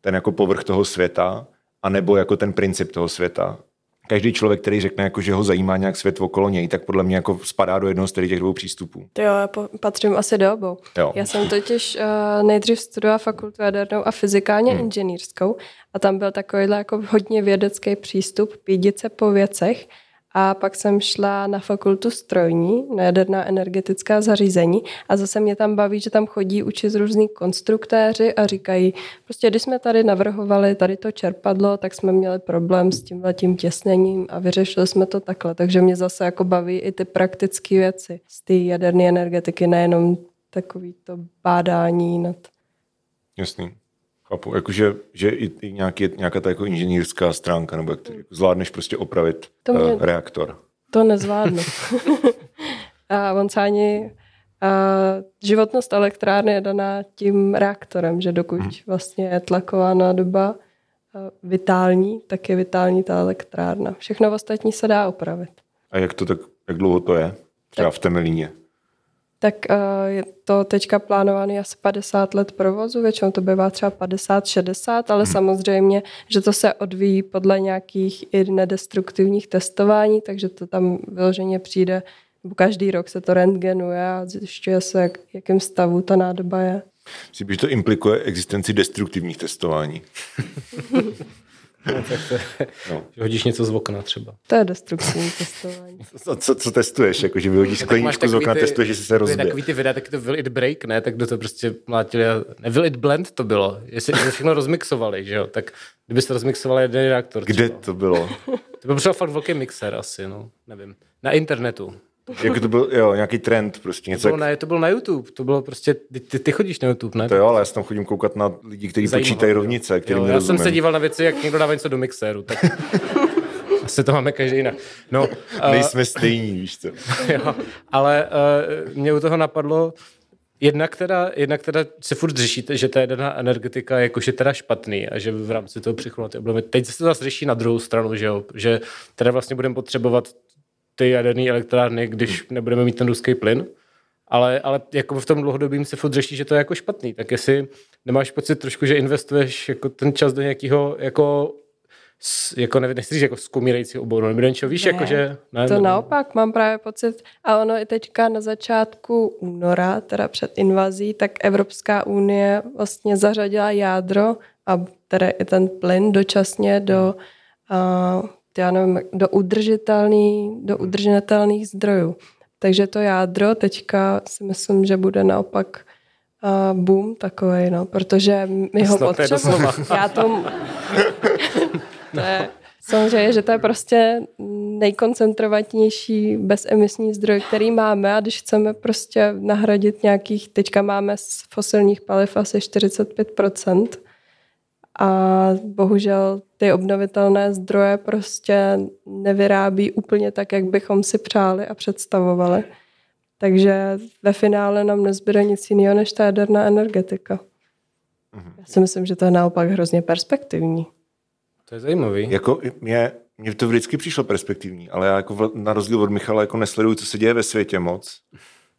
ten jako povrch toho světa, anebo jako ten princip toho světa. každý člověk, který řekne, jako, že ho zajímá nějak svět okolo něj, tak podle mě jako spadá do jednoho z těch dvou přístupů. To jo, já po- patřím asi do obou. Jo. Já jsem totiž uh, nejdřív studovala fakultu jadernou a fyzikálně hmm. inženýrskou a tam byl takovýhle jako hodně vědecký přístup, pídit se po věcech a pak jsem šla na fakultu strojní, na jaderná energetická zařízení a zase mě tam baví, že tam chodí učit různý konstruktéři a říkají, prostě když jsme tady navrhovali tady to čerpadlo, tak jsme měli problém s tím tím těsněním a vyřešili jsme to takhle. Takže mě zase jako baví i ty praktické věci z té jaderné energetiky, nejenom takový to bádání nad Jasný. Chápu, jakože že i, i nějaký, nějaká ta jako inženýrská stránka, nebo jak to jako zvládneš prostě opravit To mě- uh, reaktor. To nezvládnu. a on se ani a životnost elektrárny je daná tím reaktorem, že dokud Hmm. vlastně je tlaková nádoba a vitální, tak je vitální ta elektrárna. Všechno ostatní se dá opravit. A jak to tak, jak dlouho to je? Třeba v Temelíně. Tak uh, je to teďka plánovaný asi 50 let provozu, většinou to bývá třeba 50-60, ale hmm. samozřejmě, že to se odvíjí podle nějakých i nedestruktivních testování, takže to tam vyloženě přijde, nebo každý rok se to rentgenuje a zjišťuje se, jak, jakým stavu ta nádoba je. Myslím, že to implikuje existenci destruktivních testování. No. Že hodíš něco z okna třeba. To je destruktivní testování. Co, co, co testuješ? Jako, že vyhodíš skleničku z okna, testuješ, jestli se rozbije. Takový ty videa, taky to Will It Break, ne? Tak kdo to prostě mlátili. Ne, Will It Blend to bylo. Jestli to všechno rozmixovali, že jo? Tak kdybyste rozmixovali jeden reaktor Kde třeba. to bylo? To byl třeba fakt velký mixer asi, no. Nevím. Na internetu. Jako to byl, jo, nějaký trend, prostě To něco. bylo, na, to bylo na YouTube. To bylo prostě, ty, ty, ty chodíš na YouTube, ne? To jo, ale já tam chodím koukat na lidi, kteří počítají rovnice, kterým jo, Já nerozumím. jsem se díval na věci, jak někdo dává něco do mixéru, tak asi to máme každý jinak. No, uh, Nejsme stejní, víš co. jo, ale uh, mě u toho napadlo, Jednak teda, jednak teda se furt řešíte, že ta jaderná energetika je jakože teda špatný a že v rámci toho přechodu na ty obnovy. Teď se to zase řeší na druhou stranu, že jo? že teda vlastně budeme potřebovat ty jaderné elektrárny, když nebudeme mít ten ruský plyn, ale, ale jako v tom dlouhodobým se furt řeší, že to je jako špatný. Tak jestli nemáš pocit trošku, že investuješ jako ten čas do nějakého jako jako nevím, nechci říct jako zkomírajícího oboru, nebo něčeho, víš, Ne, jako že... Ne, To nebo- naopak, mám právě pocit, a ono i teďka na začátku února, teda před invazí, tak Evropská unie vlastně zařadila jádro a teda i ten plyn dočasně do, uh, já nevím, do, udržitelný, do udržitelných zdrojů. Takže to jádro teďka si myslím, že bude naopak uh, boom takový, no, protože my ho potřebujeme. Já to... to je, samozřejmě, že to je prostě nejkoncentrovanější bezemisní zdroj, který máme. A když chceme prostě nahradit nějakých, teďka máme z fosilních paliv asi 45%, a bohužel ty obnovitelné zdroje prostě nevyrábí úplně tak, jak bychom si přáli a představovali. Takže ve finále nám nezbyde nic jiného než ta jaderná energetika. Já si myslím, že to je naopak hrozně perspektivní. To je zajímavý. Jako mě, mě to vždycky přišlo perspektivní, ale já jako na rozdíl od Michala jako nesleduju, co se děje ve světě moc.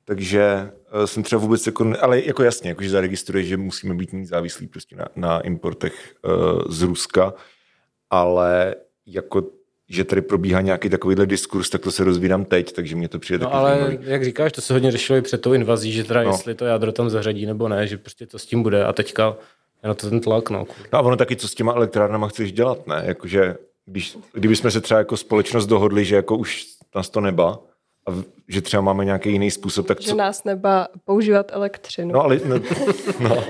Takže uh, jsem třeba vůbec jako, ale jako jasně, jakože zaregistruje, že musíme být závislí prostě na, na importech uh, z Ruska, ale jako že tady probíhá nějaký takovýhle diskurs, tak to se rozvídám teď, takže mě to přijde No taky ale zajímavý. jak říkáš, to se hodně řešilo i před tou invazí, že teda No. no. jestli to jádro tam zařadí nebo ne, že prostě to s tím bude a teďka je na to ten tlak, no. No a ono taky, co s těma elektrárnama chceš dělat, ne? Jakože, když, kdybychom se třeba jako společnost dohodli, že jako už nás to neba, a že třeba máme nějaký jiný způsob, tak Že co? nás neba používat elektřinu. No ale, no, no.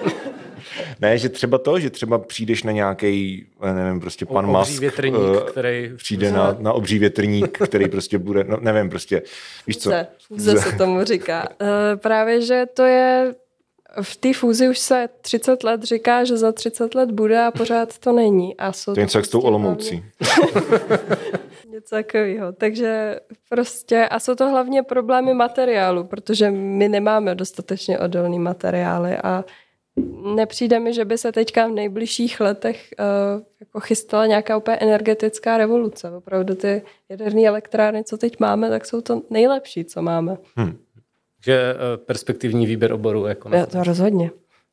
Ne, že třeba to, že třeba přijdeš na nějaký, nevím, prostě pan Obří Musk větrník, eh, který- přijde na, na obří větrník, který prostě bude, no nevím, prostě, víš co? Fúze se tomu říká. E, právě, že to je v té fúzi už se 30 let říká, že za 30 let bude a pořád to není. A jsou To je něco jak s tou prostě Olomoucí. Něco takového. Takže prostě, a jsou to hlavně problémy materiálu, protože my nemáme dostatečně odolný materiály a nepřijde mi, že by se teďka v nejbližších letech uh, jako chystala nějaká úplně energetická revoluce. Opravdu ty jaderné elektrárny, co teď máme, tak jsou to nejlepší, co máme. Že eh, perspektivní výběr oboru. Jako Já to rozhodně.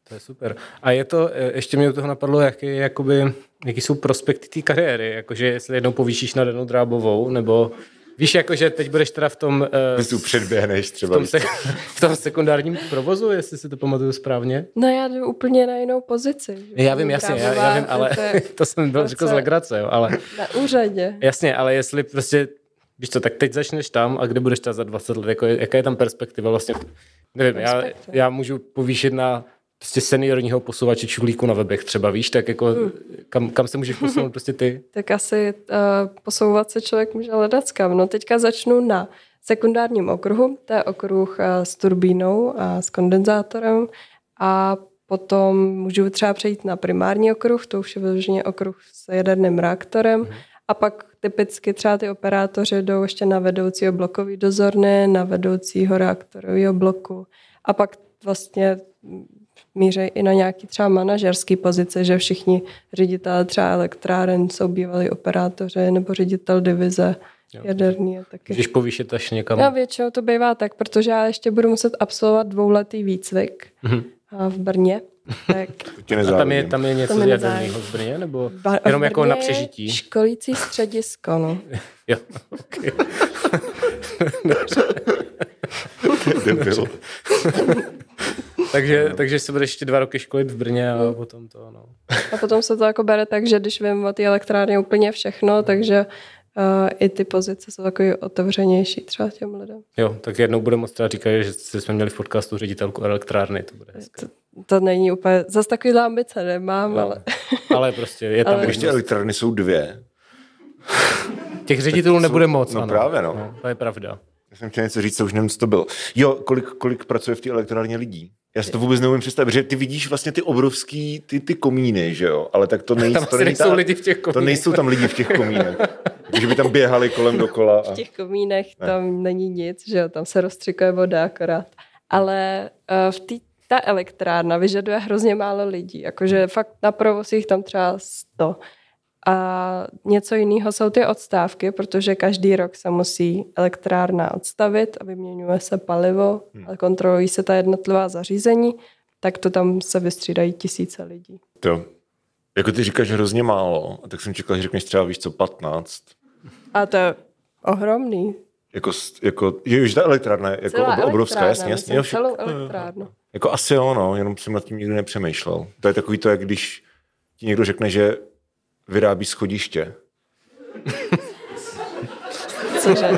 To je super. A je to, eh, ještě mě u toho napadlo, jaký je jakoby jaký jsou prospekty té kariéry, jakože jestli jednou povýšíš na Danu Drábovou, nebo víš, jakože teď budeš teda v tom, Ty tu předběhneš v třeba. tom, se, v tom sekundárním provozu, jestli si to pamatuju správně. No já jdu úplně na jinou pozici. Já vím, jasně, já, já vím, ale to je to jsem byl řekl z legrace, jo, ale Na úřadě. jasně, ale jestli prostě, víš co, tak teď začneš tam a kde budeš třeba za 20 let, jako, jaká je tam perspektiva vlastně, nevím, já, já můžu povýšit na prostě seniorního posouvače čulíku na webech třeba, víš, tak jako Hmm. kam, kam se můžeš posunout prostě ty? Tak asi uh, posouvat se člověk může hledat kam. No teďka začnu na sekundárním okruhu, to je okruh uh, s turbínou a s kondenzátorem a potom můžu třeba přejít na primární okruh, to už je vyloženě okruh s jaderným reaktorem a pak typicky třeba ty operátoři jdou ještě na vedoucího blokový dozorny, na vedoucího reaktorového bloku a pak vlastně míří i na nějaký třeba manažerský pozice, že všichni ředitelé třeba elektráren jsou bývalí operátoři nebo ředitel divize Jo. jaderný a taky. Můžeš povýšit až někam. Já většinou to bývá tak, protože já ještě budu muset absolvovat dvouletý výcvik Mhm. a v Brně. Tak A tam je, tam je něco jaderného v Brně, nebo Ba- jenom jako na přežití? Školící středisko, no. Jo, okay. Debil. Takže, takže se budeš ještě dva roky školit v Brně a potom to, no. A potom se to jako bere tak, že když vím o té elektrárně úplně všechno, takže uh, i ty pozice jsou takový otevřenější třeba těm lidem. Jo, tak jednou bude moc třeba říkat, že jsme měli v podcastu ředitelku elektrárny, to bude hezké. To, to není úplně, zase takovýhle ambice nemám, No. ale Ale prostě je tam Ale- Ještě elektrárny jsou dvě. Těch ředitelů nebude moc. no ano. právě, no. To je pravda. Já jsem chtěl něco říct, co už nevím, co to bylo. Jo, kolik, kolik pracuje v té elektrárně lidí? Já si to vůbec neumím představit, protože ty vidíš vlastně ty obrovský, ty, ty komíny, že jo? Ale tak to, nej, Tam to nejsou lidi v těch To komínech. nejsou tam lidi v těch komínech. Takže by tam běhali kolem dokola. A... v těch komínech tam není nic, že jo, tam se rozstřikuje voda akorát. Ale uh, v té ta elektrárna vyžaduje hrozně málo lidí, jakože fakt na provoz jich tam třeba 100. A něco jiného jsou ty odstávky, protože každý rok se musí elektrárna odstavit a vyměňuje se palivo a kontrolují se ta jednotlivá zařízení, tak to tam se vystřídají tisíce lidí. To, jako ty říkáš hrozně málo, a tak jsem čekal, že řekneš třeba, víš co, 15. A to je ohromný. Jako, jako je, že ta elektrárna je jako Celá ob- obrovská, jasně, jasně. Jo, celou elektrárnu. jako asi jo, no, jenom jsem nad tím nikdy nepřemýšlel. To je takový to, jak když ti někdo řekne, že vyrábí schodiště. Cože?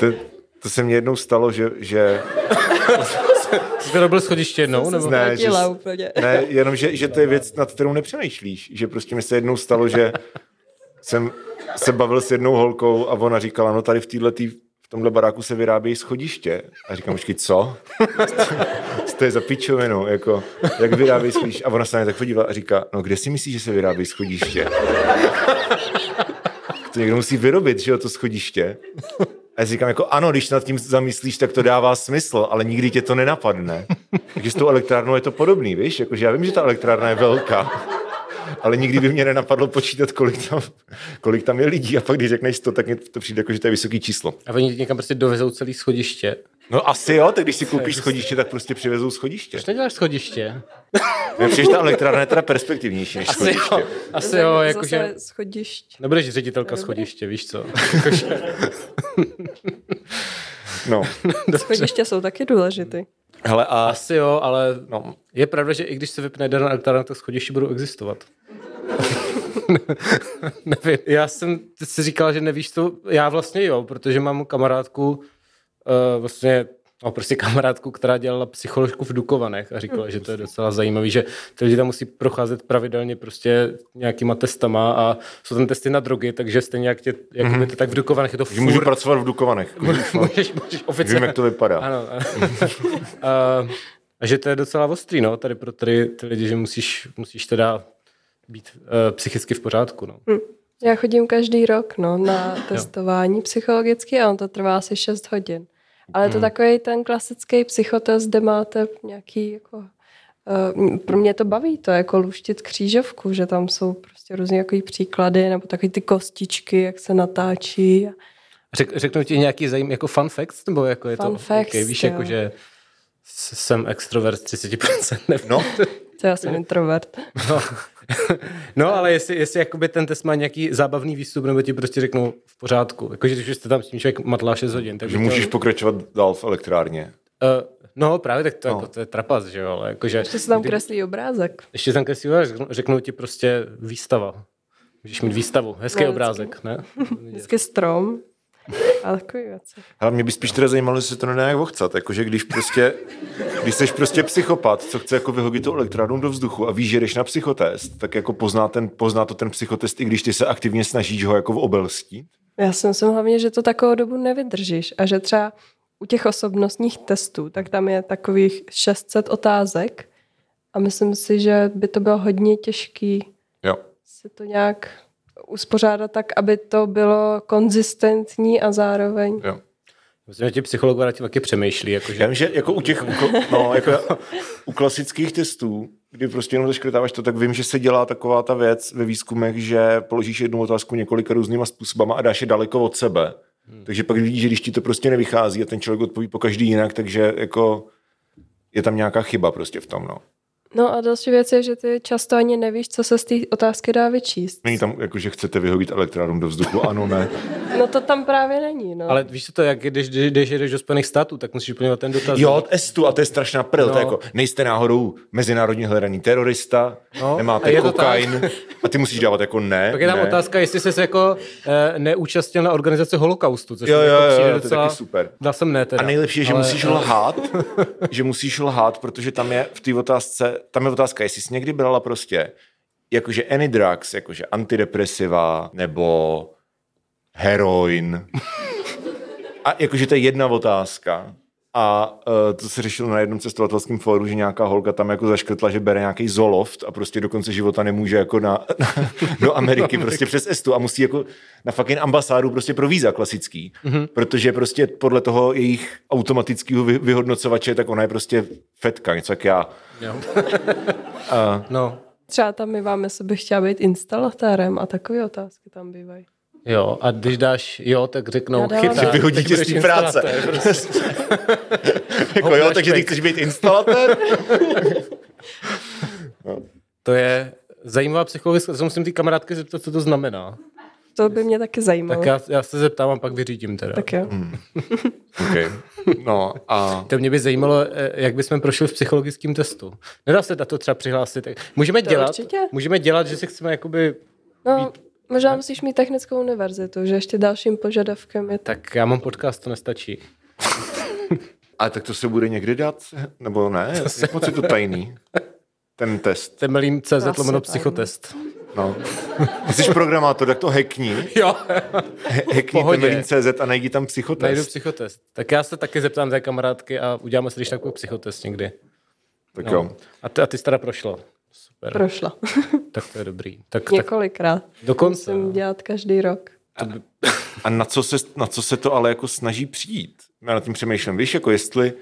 To, to se mně jednou stalo, že, že Jsi to robil schodiště jednou? Nebo? Ne, že úplně. Ne, jenom, že, že to je věc, nad kterou nepřemýšlíš. Že prostě mi se jednou stalo, že jsem se bavil s jednou holkou a ona říkala, no tady v této v tomhle baráku se vyrábějí schodiště. A říkám, počkej, co? To je za pičovinu, jako, jak vyrábějí schodiště? A ona se na tak podívala a říká, no kde si myslíš, že se vyrábějí schodiště? to někdo musí vyrobit, že jo, to schodiště. A já si říkám, jako ano, když nad tím zamyslíš, tak to dává smysl, ale nikdy tě to nenapadne. Takže s tou elektrárnou je to podobný, víš? Jakože já vím, že ta elektrárna je velká, ale nikdy by mě nenapadlo počítat, kolik tam, kolik tam je lidí. A pak, když řekneš to, tak mi to přijde jako, že to je vysoký číslo. A oni někam prostě dovezou celý schodiště. No asi jo, tak když si koupíš schodiště, tak prostě přivezou schodiště. Proč neděláš schodiště? Přijde, že ta elektrárna je teda perspektivnější než Asi schodiště. jo, asi jo, jakože... schodišť. Nebudeš ředitelka schodiště, víš co? No. Schodiště jsou taky důležitý. Hele, a Asi jo, ale no, je pravda, že i když se vypne jeden elektrárna, tak schodiště budou existovat. Nevím, já jsem ty si říkal, že nevíš to, já vlastně jo, protože mám kamarádku, uh, vlastně, no prostě kamarádku, která dělala psycholožku v Dukovanech a říkala, že to je docela zajímavý, že ty lidi tam musí procházet pravidelně prostě nějakýma testama a jsou tam testy na drogy, takže stejně jak tě, jak mm-hmm. ty, tak v Dukovanech je to že můžu furt, pracovat v Dukovanech. můžeš, můžeš Vím, oficiálně, jak to vypadá. ano. a, a že to je docela ostrý, no, tady pro tady ty lidi, že musíš, musíš teda být uh, psychicky v pořádku, no. Já chodím každý rok no, na testování psychologické a on to trvá asi 6 hodin. Ale Hmm. je to takový ten klasický psychotest, kde máte nějaký jako... Uh, pro mě to baví, to je jako luštit křížovku, že tam jsou prostě různé takový příklady, nebo takový ty kostičky, jak se natáčí. Řek, řeknu ti nějaký zajím, jako fun facts, nebo jako je Fun to, facts, okay, víš, jo. jako že jsem extrovert z 30%, nevím. No, To já jsem introvert. No, no ale jestli, jestli jakoby ten test má nějaký zábavný výstup, nebo ti prostě řeknou v pořádku. Jakože když jste tam s tím člověk matlá 6 hodin. Tak že to, můžeš pokračovat dál v elektrárně. Uh, no právě tak to, No. Jako, to je trapas, že jo, ale jakože... Ještě se tam kreslí obrázek. Ještě tam kreslí obrázek, řeknou, ti prostě výstava. Můžeš mít výstavu, hezký No, obrázek, ne? Vždycky strom. A takový věci. Ale mě by spíš teda zajímalo, jestli se to nedá nějak vohcat. Jakože když prostě, když jsi prostě psychopat, co chce jako vyhodit tu elektrárnu do vzduchu a víš, že jdeš na psychotest, tak jako pozná, ten, pozná to ten psychotest, i když ty se aktivně snažíš ho jako obelstít. Já si myslím hlavně, že to takovou dobu nevydržíš a že třeba u těch osobnostních testů, tak tam je takových 600 otázek a myslím si, že by to bylo hodně těžký Jo. si to nějak uspořádat tak, aby to bylo konzistentní a zároveň jo. Myslím, že ti psychologové na tím taky přemýšlí, jakože... Já vím, že jako u těch, u, no, jako u klasických testů, kdy prostě jenom zaškrtáváš to, tak vím, že se dělá taková ta věc ve výzkumech, že položíš jednu otázku několika různýma způsobama a dáš je daleko od sebe. Hmm. Takže pak vidíš, že když ti to prostě nevychází a ten člověk odpoví po každý jinak, takže jako je tam nějaká chyba prostě v tom, no. No a další věc je, že ty často ani nevíš, co se z té otázky dá vyčíst. Není tam jako, že chcete vyhodit elektrárnu do vzduchu, ano, ne. No to tam právě není, no. Ale víš co to, jak když, když, když jedeš do Spojených států, tak musíš vyplňovat ten dotaz. Jo, testu, a to je strašná prl, no. to je jako, nejste náhodou mezinárodně hledaný terorista, no. A nemáte je to kokain, a ty musíš dávat jako ne, Pak je tam ne. otázka, jestli jsi se jako eh, neúčastnil na organizaci holokaustu, což Jo, jo, jako jo, přijde to je docela... taky super. Dal jsem ne teda. A nejlepší je, že ale- musíš lhát, že musíš lhát, protože tam je v té otázce, tam je otázka, jestli jsi někdy brala prostě jakože any drugs, jakože antidepresiva nebo heroin. A jakože to je jedna otázka. A uh, to se řešilo na jednom cestovatelském fóru, že nějaká holka tam jako zaškrtla, že bere nějaký zoloft a prostě do konce života nemůže jako na, do Ameriky prostě přes Estu a musí jako na fucking ambasádu prostě pro víza klasický. Mm-hmm. Protože prostě podle toho jejich automatického vy, vyhodnocovače, tak ona je prostě fetka, něco jak já. Jo. A, No, Třeba tam mi vám, jestli bych chtěla být instalatérem a takové otázky tam bývají. Jo, a když dáš jo, tak řeknou dávám- chytrá. Že vyhodí tě z té práce. prostě. jako jo, takže ty chceš být instalatér? To je zajímavá psychologická, se musím ty kamarádky zeptat, co to znamená. To by mě taky zajímalo. Tak já, já se zeptám a pak vyřídím teda. tak jo. okay. No a To mě by zajímalo, eh, jak bychom prošli v psychologickém testu. Nedá se na to třeba přihlásit. Můžeme To dělat, určitě. můžeme dělat, že si chceme jakoby... No, možná musíš mít technickou univerzitu, že ještě dalším požadavkem je Tak já mám podcast, to nestačí. A tak to se bude někdy dát? Nebo ne? Jak moc je to tajný? Ten test. Temelín CZ lomeno psychotest. No. Ty jsi programátor, tak to hackni. Jo, Hackni. Temelín CZ a najdi tam najdu psychotest. psychotest. Tak já se taky zeptám té kamarádky a uděláme si když takový psychotest někdy. Tak No. jo. A, ty, a ty jsi teda prošla. Super, prošla. tak to je dobrý. Tak, tak Několikrát. dokonce. Musím dělat každý rok. A na co, se, na co se to ale jako snaží přijít? Já nad tím přemýšlím. Víš, jako jestli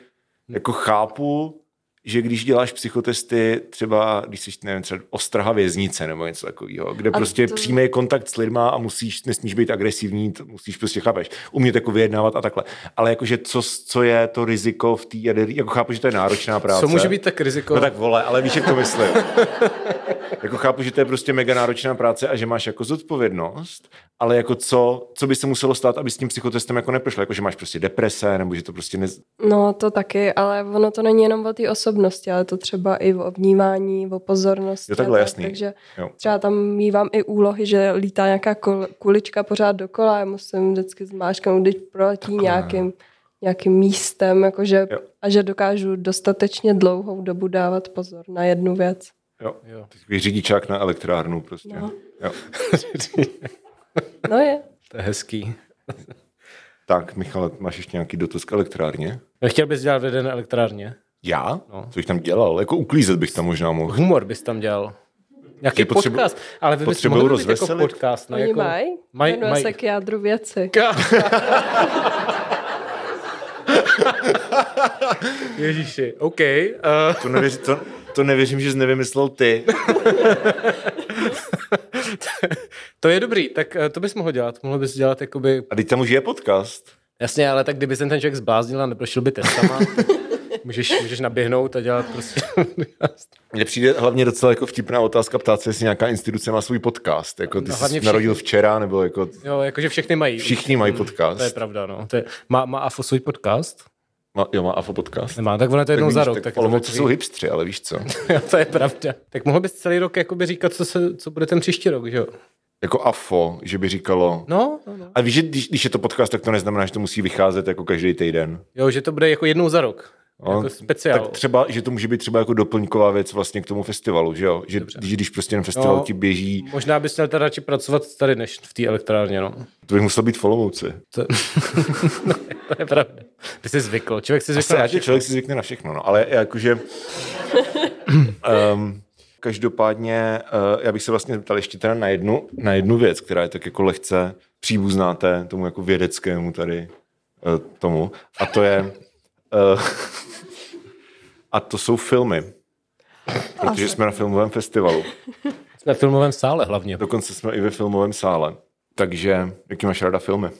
jako chápu, že když děláš psychotesty, třeba když jsi, nevím, třeba ostraha věznice nebo něco takového, kde A prostě to- přímý kontakt s lidma a musíš, nesmíš být agresivní, to musíš prostě, chápeš, umět jako vyjednávat a takhle. Ale jakože co, co je to riziko v té jaderní, jako chápu, že to je náročná práce. Co může být tak riziko? No tak vole, ale víš, jak to myslím. jako chápu, že to je prostě mega náročná práce a že máš jako zodpovědnost, ale jako co, co by se muselo stát, aby s tím psychotestem jako neprošlo? Jako, že máš prostě deprese, nebo že to prostě ne... No to taky, ale ono to není jenom o té osobnosti, ale to třeba i o vnímání, o pozornosti. Jo, takhle, tak, jasný. Takže Jo. třeba tam mývám i úlohy, že lítá nějaká kul- kulička pořád dokola, já musím vždycky zmáčknout, když proletí nějakým, nějakým místem, jakože, Jo. a že dokážu dostatečně dlouhou dobu dávat pozor na jednu věc. Jo. Jo. Takový řidičák na elektrárnu prostě. No. Jo. No je. To je hezký. Tak, Michale, máš ještě nějaký dotaz k elektrárně? Chtěl bys dělat v jedné elektrárně? Já? No. Co bych tam dělal? Jako uklízet bych tam možná mohl. Humor bys tam dělal. Nějaký potřebu- podcast. Ale vy byste mohli být jako rozveselit? podcast. Ne? Oni jako... mají, Maj, jmenuje maj... se k jádru věci. Ježíši, OK. Uh, To, nevěř, to, to nevěřím, že jsi nevymyslel ty. to je dobrý, tak uh, to bys mohl dělat. Mohl bys dělat jakoby... A teď tam už je podcast. Jasně, ale tak kdyby se ten člověk zbláznil a neprošel by testama, Můžeš, můžeš naběhnout a dělat prostě... Mně přijde hlavně docela jako vtipná otázka ptát se, jestli nějaká instituce má svůj podcast. Jako ty No, no, hlavně jsi narodil včera, nebo jako jo, jakože všechny mají. všichni mají podcast. To je pravda, no. To je, má, má AFO svůj podcast? Má, jo, má AFO podcast. Nemá, tak ono to jednou za rok. tak, Tak, tak takový- jsou hipstři, ale víš co? Jo, to je pravda. Tak mohl bys celý rok jakoby říkat, co, se, co bude ten příští rok, že jo? Jako AFO, že by říkalo... No, no, no. A víš, že když, když je to podcast, tak to neznamená, že to musí vycházet jako každý týden. Jo, že to bude jako jednou za rok. No, jako speciál. Tak třeba, že to může být třeba jako doplňková věc vlastně k tomu festivalu, že jo? Že když, když prostě ten festival No. ti běží, Možná bys měl teda radši pracovat tady, než v té elektrárně, no. to by musel být v Olomouci. To, to je pravda. Ty jsi zvykl. Člověk si Asi zvykl. na že všechno. člověk si zvykne na všechno, no. Ale jakože... um, každopádně, uh, já bych se vlastně zeptal ještě teda na jednu, na jednu věc, která je tak jako lehce příbuzná té, tomu jako vědeckému tady uh, tomu. A to je... Uh, a to jsou filmy. Protože jsme na filmovém festivalu. Jsme v filmovém sále hlavně. Dokonce jsme i ve filmovém sále. Takže, jaký máš ráda filmy?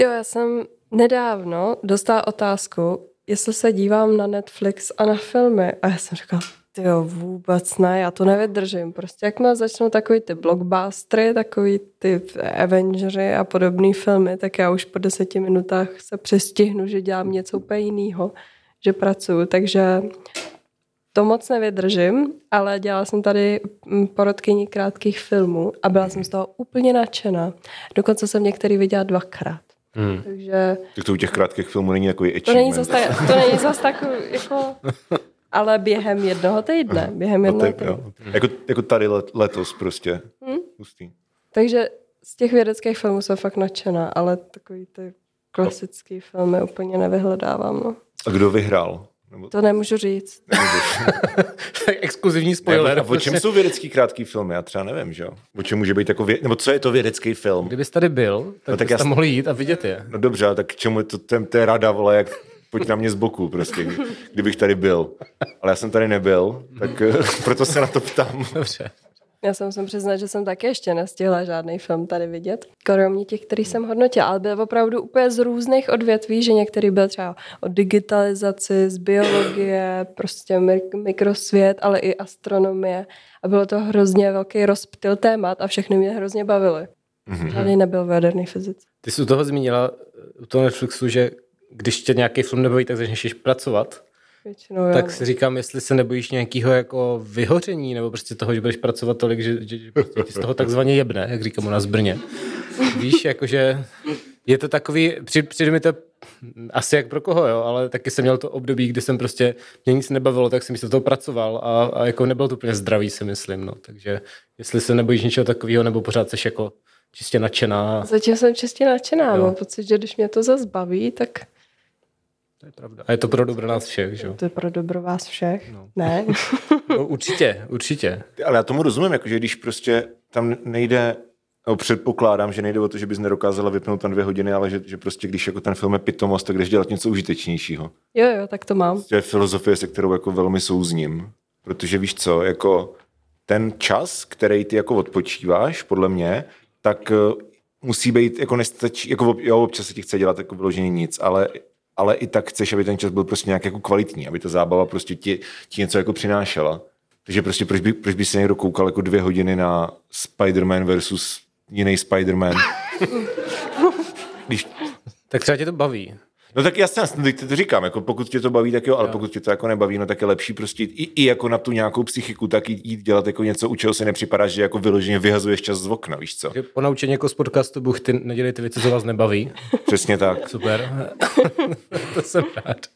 Jo, já jsem nedávno dostala otázku, jestli se dívám na Netflix a na filmy. A já jsem říkala, jo, vůbec ne, já to nevydržím. Prostě jakmile začnou takový ty blockbustery, takový ty Avengery a podobné filmy, tak já už po deseti minutách se přestihnu, že dělám něco úplně jiného, že pracuju. Takže to moc nevydržím, ale dělala jsem tady mm, porodkyni krátkých filmů a byla jsem z toho úplně nadšená. Dokonce jsem některý viděla dvakrát. Hmm. Takže Tak to u těch krátkých filmů není takový to není achievement. zas tak, to není zas takový, jako, ale během jednoho týdne, během No, jednoho je, týdne. jo. Jako, jako tady let, letos prostě. Hm? Hustý. Takže z těch vědeckých filmů jsem fakt nadšená, ale takový ty klasický filmy úplně nevyhledávám. No. A kdo vyhrál? Nebo, To nemůžu říct. Exkluzivní ne, spoiler. a o čem jsou vědecký krátký filmy? Já třeba nevím, že jo? O čem může být jako vě... Nebo co je to vědecký film? Kdybys tady byl, tak, No, no, tak bys já tam mohl jít a vidět je. No dobře, ale tak k čemu je to, to je rada, vole, jak pojď na mě z boku prostě, kdybych tady byl. Ale já jsem tady nebyl, tak eh, proto se na to ptám. Dobře. Já se musím přiznat, že jsem taky ještě nestihla žádný film tady vidět. Kromě těch, který jsem hodnotila, ale byl opravdu úplně z různých odvětví, že některý byl třeba o digitalizaci, z biologie, prostě mi- mikrosvět, ale i astronomie. A bylo to hrozně velký rozptyl témat a všechny mě hrozně bavily. Mhm. Žádný nebyl v jaderný fyzice. Ty jsi u toho zmínila, u toho Netflixu, že když tě nějaký film nebaví, tak začneš pracovat. Většinou, jo. Tak si říkám, jestli se nebojíš nějakého jako vyhoření, nebo prostě toho, že budeš pracovat tolik, že, že, že prostě z toho takzvaně jebne, jak říkám u nás v Brně. Víš, jakože je to takový, při, přijde mi to asi jak pro koho, jo, ale taky jsem měl to období, kdy jsem prostě, mě nic nebavilo, tak jsem místo toho pracoval a, a jako nebyl to úplně zdravý, si myslím, no. Takže jestli se nebojíš něčeho takového, nebo pořád seš jako čistě nadšená, Zatím jsem čistě nadšená. Jo. Mám pocit, že když mě to zase baví, tak to je pravda. A je to pro dobro nás všech, že jo. to je pro dobro vás všech. No. Ne? No, určitě, určitě. Ale já tomu rozumím, jakože když prostě tam nejde, no předpokládám, že nejde o to, že bys nedokázala vypnout tam dvě hodiny, ale že, že prostě když jako ten film je pitomost, tak jdeš dělat něco užitečnějšího. jo, jo, tak to mám. To je filozofie, se kterou jako velmi souzním. Protože víš co, jako ten čas, který ty jako odpočíváš, podle mě, tak eh, musí být, jako nestačí, jako jo, občas se ti chce dělat jako vyloženě nic, ale, ale i tak chceš, aby ten čas byl prostě nějak jako kvalitní, aby ta zábava prostě ti, ti něco jako přinášela. Takže prostě proč by, proč by se někdo koukal jako dvě hodiny na Spider-Man versus jiný Spider-Man? Když, Tak třeba tě to baví. No tak jasně, jasně, teď to říkám, jako pokud tě to baví, tak jo, ale pokud tě to jako nebaví, no tak je lepší prostě i, i jako na tu nějakou psychiku, tak jít, dělat jako něco, u čeho si nepřipadá, že jako vyloženě vyhazuješ čas z okna, víš co? Takže po naučení jako z podcastu Buch, ty nedělej ty věci, co vás nebaví. Přesně tak. Super. to jsem rád.